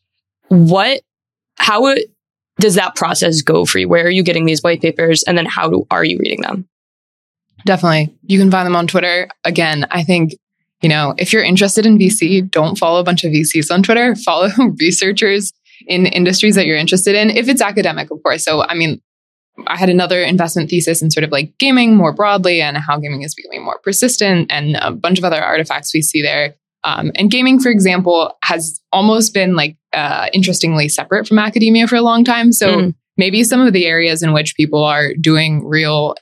What, how does that process go for you? Where are you getting these white papers? And then how do, are you reading them? Definitely. You can find them on Twitter. Again, I think you know, if you're interested in VC, don't follow a bunch of VCs on Twitter. Follow researchers in industries that you're interested in, if it's academic, of course. So, I mean, I had another investment thesis in sort of like gaming more broadly and how gaming is becoming more persistent and a bunch of other artifacts we see there. Um, and gaming, for example, has almost been like uh, interestingly separate from academia for a long time. So mm. maybe some of the areas in which people are doing real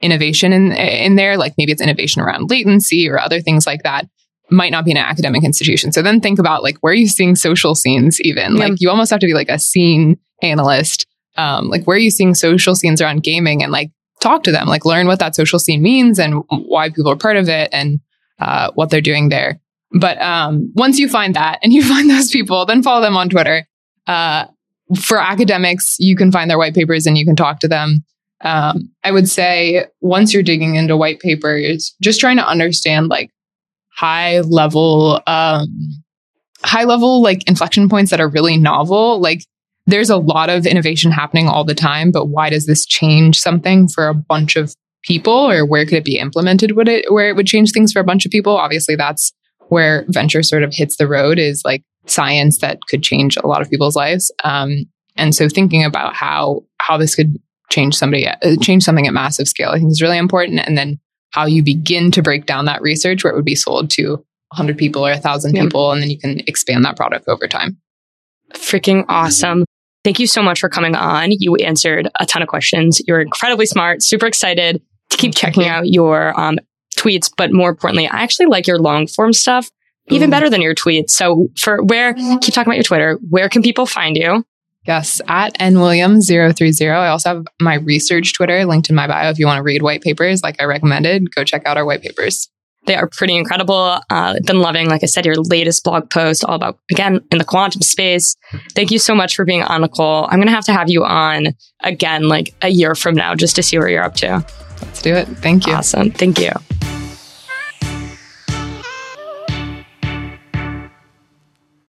innovation in in there, like maybe it's innovation around latency or other things like that, might not be an academic institution. So then think about like where are you seeing social scenes even? Yeah. Like you almost have to be like a scene analyst. Um, like where are you seeing social scenes around gaming and like talk to them, like learn what that social scene means and why people are part of it and uh, what they're doing there. But um, once you find that and you find those people, then follow them on Twitter. Uh, for academics, you can find their white papers and you can talk to them. Um, I would say once you're digging into white papers, just trying to understand like high level, um, high level like inflection points that are really novel. Like there's a lot of innovation happening all the time, but why does this change something for a bunch of people? Or where could it be implemented? Would it where it would change things for a bunch of people? Obviously that's where venture sort of hits the road is like science that could change a lot of people's lives. Um, and so thinking about how how this could change somebody uh, change something at massive scale i think is really important and then how you begin to break down that research where it would be sold to 100 people or 1000 people and then you can expand that product over time freaking awesome Thank you so much for coming on. You answered a ton of questions. You're incredibly smart, super excited to keep checking out your um, tweets. But more importantly, I actually like your long form stuff even better than your tweets. So for where, keep talking about your Twitter, where can people find you? Yes, at nwilliams030. I also have my research Twitter linked in my bio. If you want to read white papers like I recommended, go check out our white papers. They are pretty incredible. Uh, been loving, like I said, your latest blog post all about, again, in the quantum space. Thank you so much for being on, Nicole. I'm going to have to have you on again, like a year from now, just to see where you're up to. Let's do it. Thank you. Awesome. Thank you.